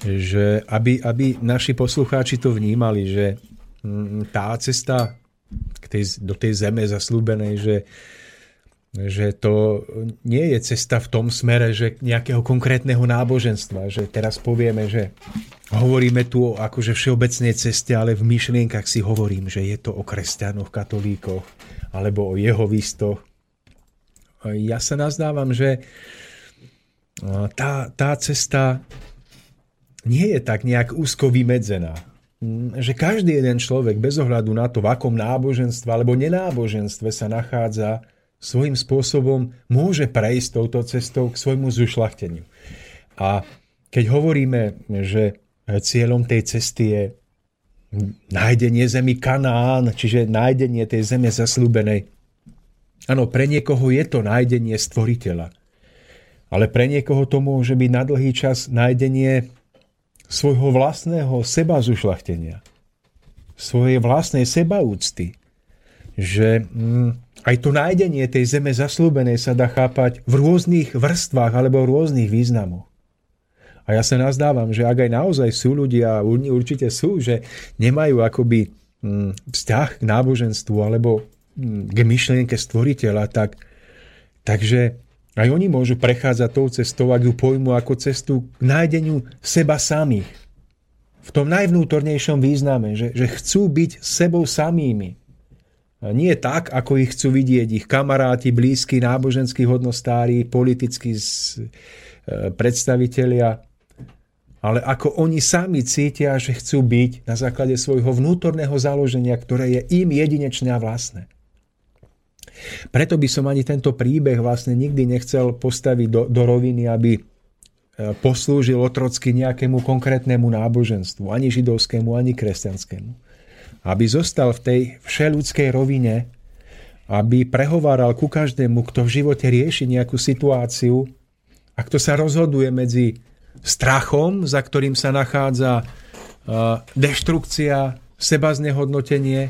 že aby, aby naši poslucháči to vnímali, že mm, tá cesta k tej, do tej zeme zaslúbenej, že, že to nie je cesta v tom smere, že nejakého konkrétneho náboženstva, že teraz povieme, že hovoríme tu o akože všeobecnej ceste, ale v myšlienkach si hovorím, že je to o kresťanoch, katolíkoch alebo o jehovistoch. Ja sa nazdávam, že tá, tá cesta nie je tak nejak úzko vymedzená. Mm, že každý jeden človek, bez ohľadu na to, v akom náboženstve alebo nenáboženstve sa nachádza, svojím spôsobom môže prejsť touto cestou k svojmu zušlachteniu. A keď hovoríme, že cieľom tej cesty je nájdenie zemi Kanán, čiže nájdenie tej zeme zaslúbenej. Áno, pre niekoho je to nájdenie stvoriteľa. Ale pre niekoho to môže byť na dlhý čas nájdenie svojho vlastného seba zušlachtenia, svojej vlastnej sebaúcty, že mm, aj to nájdenie tej zeme zaslúbenej sa dá chápať v rôznych vrstvách alebo v rôznych významoch. A ja sa nazdávam, že ak aj naozaj sú ľudia, určite sú, že nemajú akoby mm, vzťah k náboženstvu alebo mm, k myšlienke stvoriteľa, tak, takže aj oni môžu prechádzať tou cestou, ak ju pojmu ako cestu k nájdeniu seba samých. V tom najvnútornejšom význame, že, že chcú byť sebou samými. A nie tak, ako ich chcú vidieť ich kamaráti, blízki, náboženskí hodnostári, politickí e, predstavitelia, ale ako oni sami cítia, že chcú byť na základe svojho vnútorného založenia, ktoré je im jedinečné a vlastné. Preto by som ani tento príbeh vlastne nikdy nechcel postaviť do, do roviny, aby e, poslúžil otrocky nejakému konkrétnemu náboženstvu, ani židovskému, ani kresťanskému. Aby zostal v tej všeludskej rovine, aby prehováral ku každému, kto v živote rieši nejakú situáciu a kto sa rozhoduje medzi strachom, za ktorým sa nachádza e, deštrukcia, seba znehodnotenie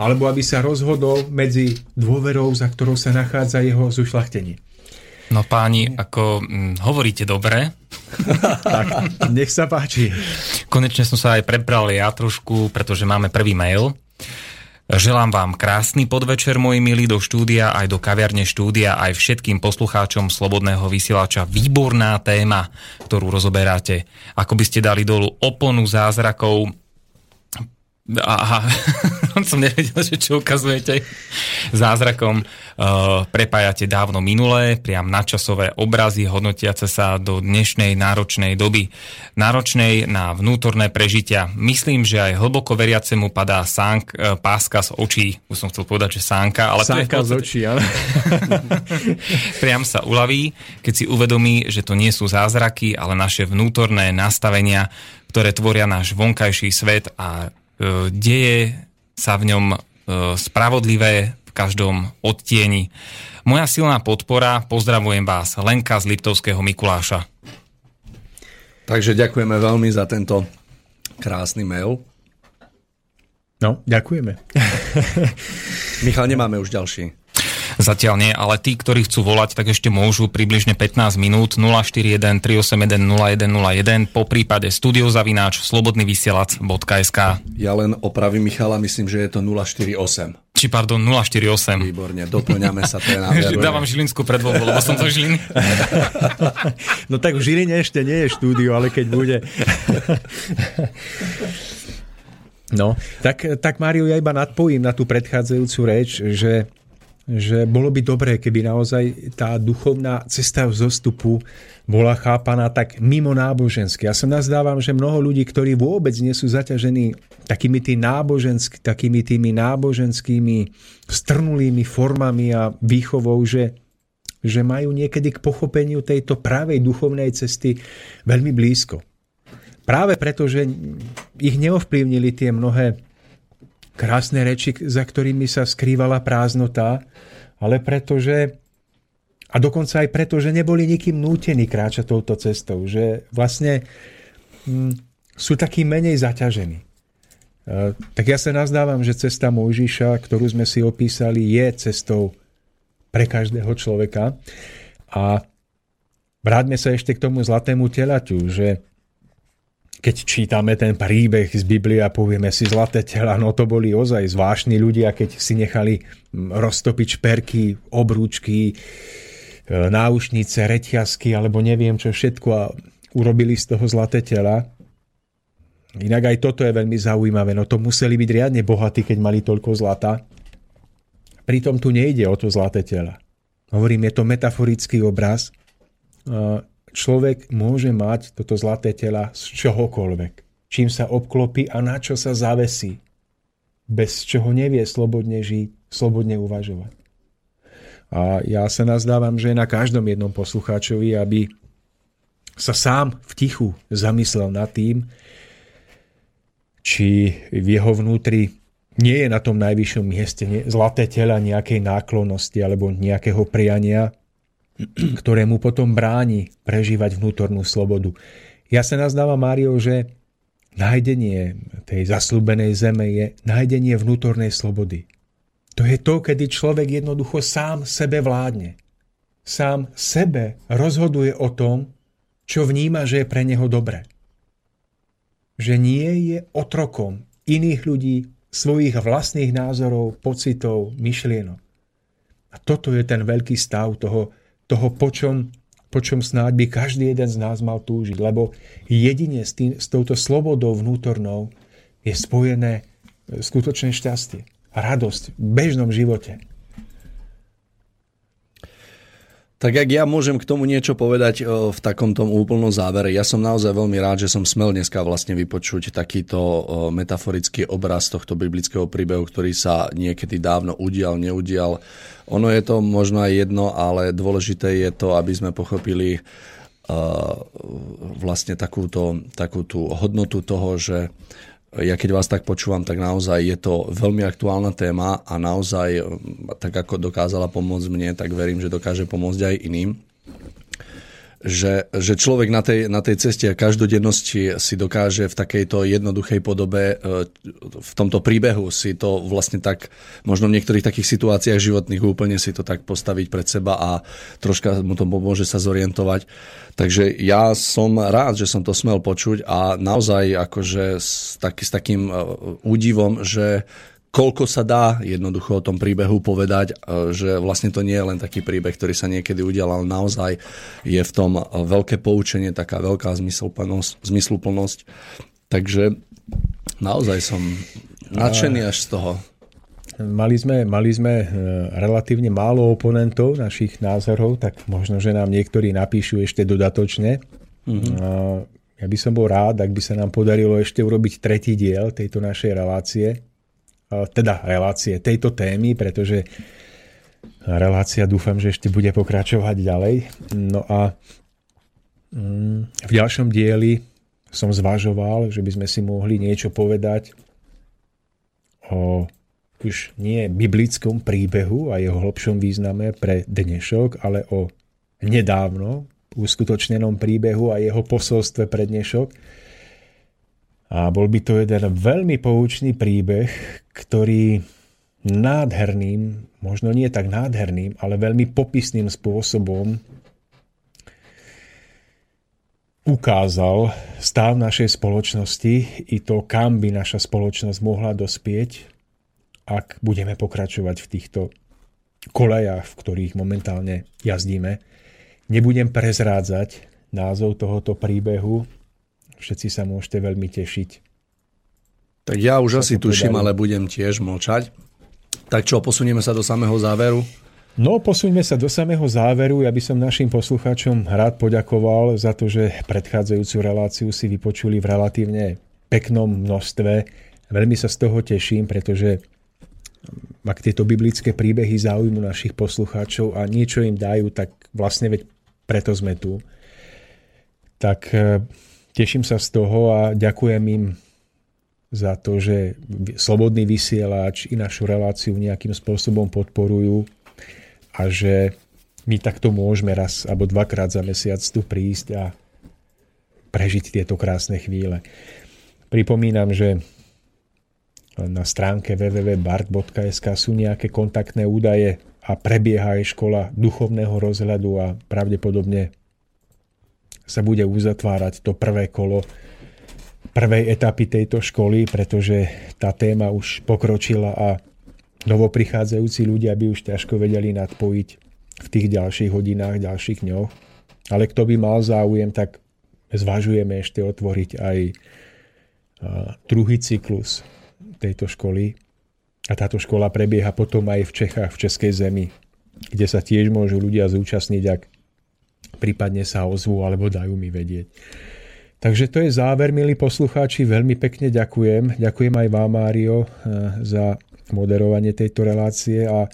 alebo aby sa rozhodol medzi dôverou, za ktorou sa nachádza jeho zušlachtenie. No páni, ako hm, hovoríte dobre. tak, nech sa páči. Konečne som sa aj prebral ja trošku, pretože máme prvý mail. Želám vám krásny podvečer, moji milí, do štúdia, aj do kaviarne štúdia, aj všetkým poslucháčom Slobodného vysielača. Výborná téma, ktorú rozoberáte. Ako by ste dali dolu oponu zázrakov, Aha, som nevedel, že čo ukazujete. Zázrakom uh, prepájate dávno minulé, priam nadčasové obrazy hodnotiace sa do dnešnej náročnej doby. Náročnej na vnútorné prežitia. Myslím, že aj hlboko veriacemu padá sánk, uh, páska z očí. Už som chcel povedať, že sánka, ale sánka to je z očí, ale... priam sa uľaví, keď si uvedomí, že to nie sú zázraky, ale naše vnútorné nastavenia, ktoré tvoria náš vonkajší svet a deje sa v ňom e, spravodlivé v každom odtieni. Moja silná podpora, pozdravujem vás, Lenka z Liptovského Mikuláša. Takže ďakujeme veľmi za tento krásny mail. No, ďakujeme. Michal, nemáme už ďalší. Zatiaľ nie, ale tí, ktorí chcú volať, tak ešte môžu približne 15 minút 041 381 0101 po prípade studiozavináč slobodnyvysielac.sk Ja len opravím Michala, myslím, že je to 048 či pardon, 048. Výborne, doplňame sa, to je Dávam Žilinsku predvoľbu, lebo som to Žiliny. no tak v Žiline ešte nie je štúdio, ale keď bude. No, tak, tak Máriu, ja iba nadpojím na tú predchádzajúcu reč, že že bolo by dobré, keby naozaj tá duchovná cesta vzostupu bola chápaná tak mimo nábožensky. Ja sa nazdávam, že mnoho ľudí, ktorí vôbec nie sú zaťažení takými, tý nábožensk, takými tými náboženskými strnulými formami a výchovou, že, že majú niekedy k pochopeniu tejto pravej duchovnej cesty veľmi blízko. práve preto, že ich neovplyvnili tie mnohé krásne reči, za ktorými sa skrývala prázdnota, ale pretože a dokonca aj preto, že neboli nikým nútení kráčať touto cestou, že vlastne hm, sú takí menej zaťažení. E, tak ja sa nazdávam, že cesta Mojžiša, ktorú sme si opísali, je cestou pre každého človeka. A vráťme sa ešte k tomu zlatému telaťu, že keď čítame ten príbeh z Biblie a povieme si zlaté tela, no to boli ozaj zvláštni ľudia, keď si nechali roztopiť šperky, obrúčky, e, náušnice, reťazky alebo neviem čo všetko a urobili z toho zlaté tela. Inak aj toto je veľmi zaujímavé, no to museli byť riadne bohatí, keď mali toľko zlata. Pritom tu nejde o to zlaté tela. Hovorím, je to metaforický obraz človek môže mať toto zlaté tela z čohokoľvek. Čím sa obklopí a na čo sa zavesí. Bez čoho nevie slobodne žiť, slobodne uvažovať. A ja sa nazdávam, že na každom jednom poslucháčovi, aby sa sám v tichu zamyslel nad tým, či v jeho vnútri nie je na tom najvyššom mieste zlaté tela nejakej náklonnosti alebo nejakého priania, ktoré mu potom bráni prežívať vnútornú slobodu. Ja sa nazdávam, Mário, že nájdenie tej zaslúbenej zeme je nájdenie vnútornej slobody. To je to, kedy človek jednoducho sám sebe vládne. Sám sebe rozhoduje o tom, čo vníma, že je pre neho dobre. Že nie je otrokom iných ľudí, svojich vlastných názorov, pocitov, myšlienok. A toto je ten veľký stav toho toho, po čom, po čom snáď by každý jeden z nás mal túžiť. Lebo jedine s, tým, s touto slobodou vnútornou je spojené e, skutočné šťastie radosť v bežnom živote. Tak ak ja môžem k tomu niečo povedať v takomto úplnom závere, ja som naozaj veľmi rád, že som smel dneska vlastne vypočuť takýto metaforický obraz tohto biblického príbehu, ktorý sa niekedy dávno udial, neudial. Ono je to možno aj jedno, ale dôležité je to, aby sme pochopili vlastne takúto, takú tú hodnotu toho, že ja keď vás tak počúvam, tak naozaj je to veľmi aktuálna téma a naozaj, tak ako dokázala pomôcť mne, tak verím, že dokáže pomôcť aj iným že, že človek na tej, na tej ceste a každodennosti si dokáže v takejto jednoduchej podobe e, v tomto príbehu si to vlastne tak, možno v niektorých takých situáciách životných úplne si to tak postaviť pred seba a troška mu to pomôže sa zorientovať. Takže ja som rád, že som to smel počuť a naozaj akože s, taký, s takým e, údivom, že koľko sa dá jednoducho o tom príbehu povedať, e, že vlastne to nie je len taký príbeh, ktorý sa niekedy udial, ale naozaj je v tom veľké poučenie, taká veľká zmysluplnosť. zmysluplnosť. Takže naozaj som nadšený až z toho. Mali sme, mali sme e, relatívne málo oponentov našich názorov, tak možno, že nám niektorí napíšu ešte dodatočne. Mm-hmm. Ja by som bol rád, ak by sa nám podarilo ešte urobiť tretí diel tejto našej relácie teda relácie tejto témy, pretože relácia dúfam, že ešte bude pokračovať ďalej. No a mm, v ďalšom dieli som zvažoval, že by sme si mohli niečo povedať o už nie biblickom príbehu a jeho hlbšom význame pre dnešok, ale o nedávno uskutočnenom príbehu a jeho posolstve pre dnešok. A bol by to jeden veľmi poučný príbeh, ktorý nádherným, možno nie tak nádherným, ale veľmi popisným spôsobom ukázal stav našej spoločnosti i to, kam by naša spoločnosť mohla dospieť, ak budeme pokračovať v týchto kolejach, v ktorých momentálne jazdíme. Nebudem prezrádzať názov tohoto príbehu, všetci sa môžete veľmi tešiť. Tak ja už asi tuším, ale budem tiež mlčať. Tak čo, posunieme sa do samého záveru? No, posuňme sa do samého záveru. Ja by som našim poslucháčom rád poďakoval za to, že predchádzajúcu reláciu si vypočuli v relatívne peknom množstve. Veľmi sa z toho teším, pretože ak tieto biblické príbehy zaujímu našich poslucháčov a niečo im dajú, tak vlastne veď preto sme tu. Tak teším sa z toho a ďakujem im za to, že slobodný vysielač i našu reláciu nejakým spôsobom podporujú a že my takto môžeme raz alebo dvakrát za mesiac tu prísť a prežiť tieto krásne chvíle. Pripomínam, že na stránke www.bart.sk sú nejaké kontaktné údaje a prebieha aj škola duchovného rozhľadu a pravdepodobne sa bude uzatvárať to prvé kolo prvej etapy tejto školy, pretože tá téma už pokročila a novoprichádzajúci ľudia by už ťažko vedeli nadpojiť v tých ďalších hodinách, ďalších dňoch. Ale kto by mal záujem, tak zvažujeme ešte otvoriť aj druhý cyklus tejto školy. A táto škola prebieha potom aj v Čechách, v Českej zemi, kde sa tiež môžu ľudia zúčastniť, ak prípadne sa ozvú alebo dajú mi vedieť. Takže to je záver, milí poslucháči. Veľmi pekne ďakujem. Ďakujem aj vám, Mário, eh, za moderovanie tejto relácie a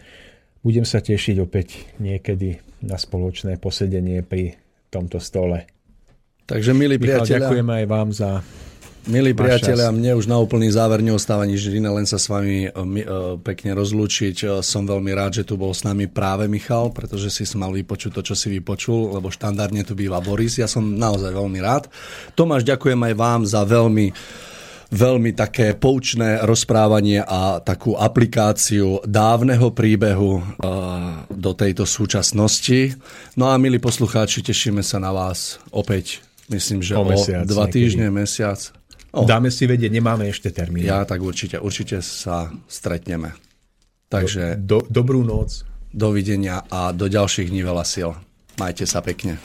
budem sa tešiť opäť niekedy na spoločné posedenie pri tomto stole. Takže, milí priatelia, ďakujem aj vám za Milí priatelia, mne už na úplný záver neostáva nič iné, len sa s vami e, e, pekne rozlúčiť. E, som veľmi rád, že tu bol s nami práve Michal, pretože si mal vypočuť to, čo si vypočul, lebo štandardne tu býva Boris. Ja som naozaj veľmi rád. Tomáš, ďakujem aj vám za veľmi veľmi také poučné rozprávanie a takú aplikáciu dávneho príbehu do tejto súčasnosti. No a milí poslucháči, tešíme sa na vás opäť, myslím, že o, o mesiac, dva niekedy. týždne, mesiac. Oh. Dáme si vedieť, nemáme ešte termín. Ja tak určite, určite sa stretneme. Takže... Do, do, dobrú noc. Dovidenia a do ďalších dní veľa sil. Majte sa pekne.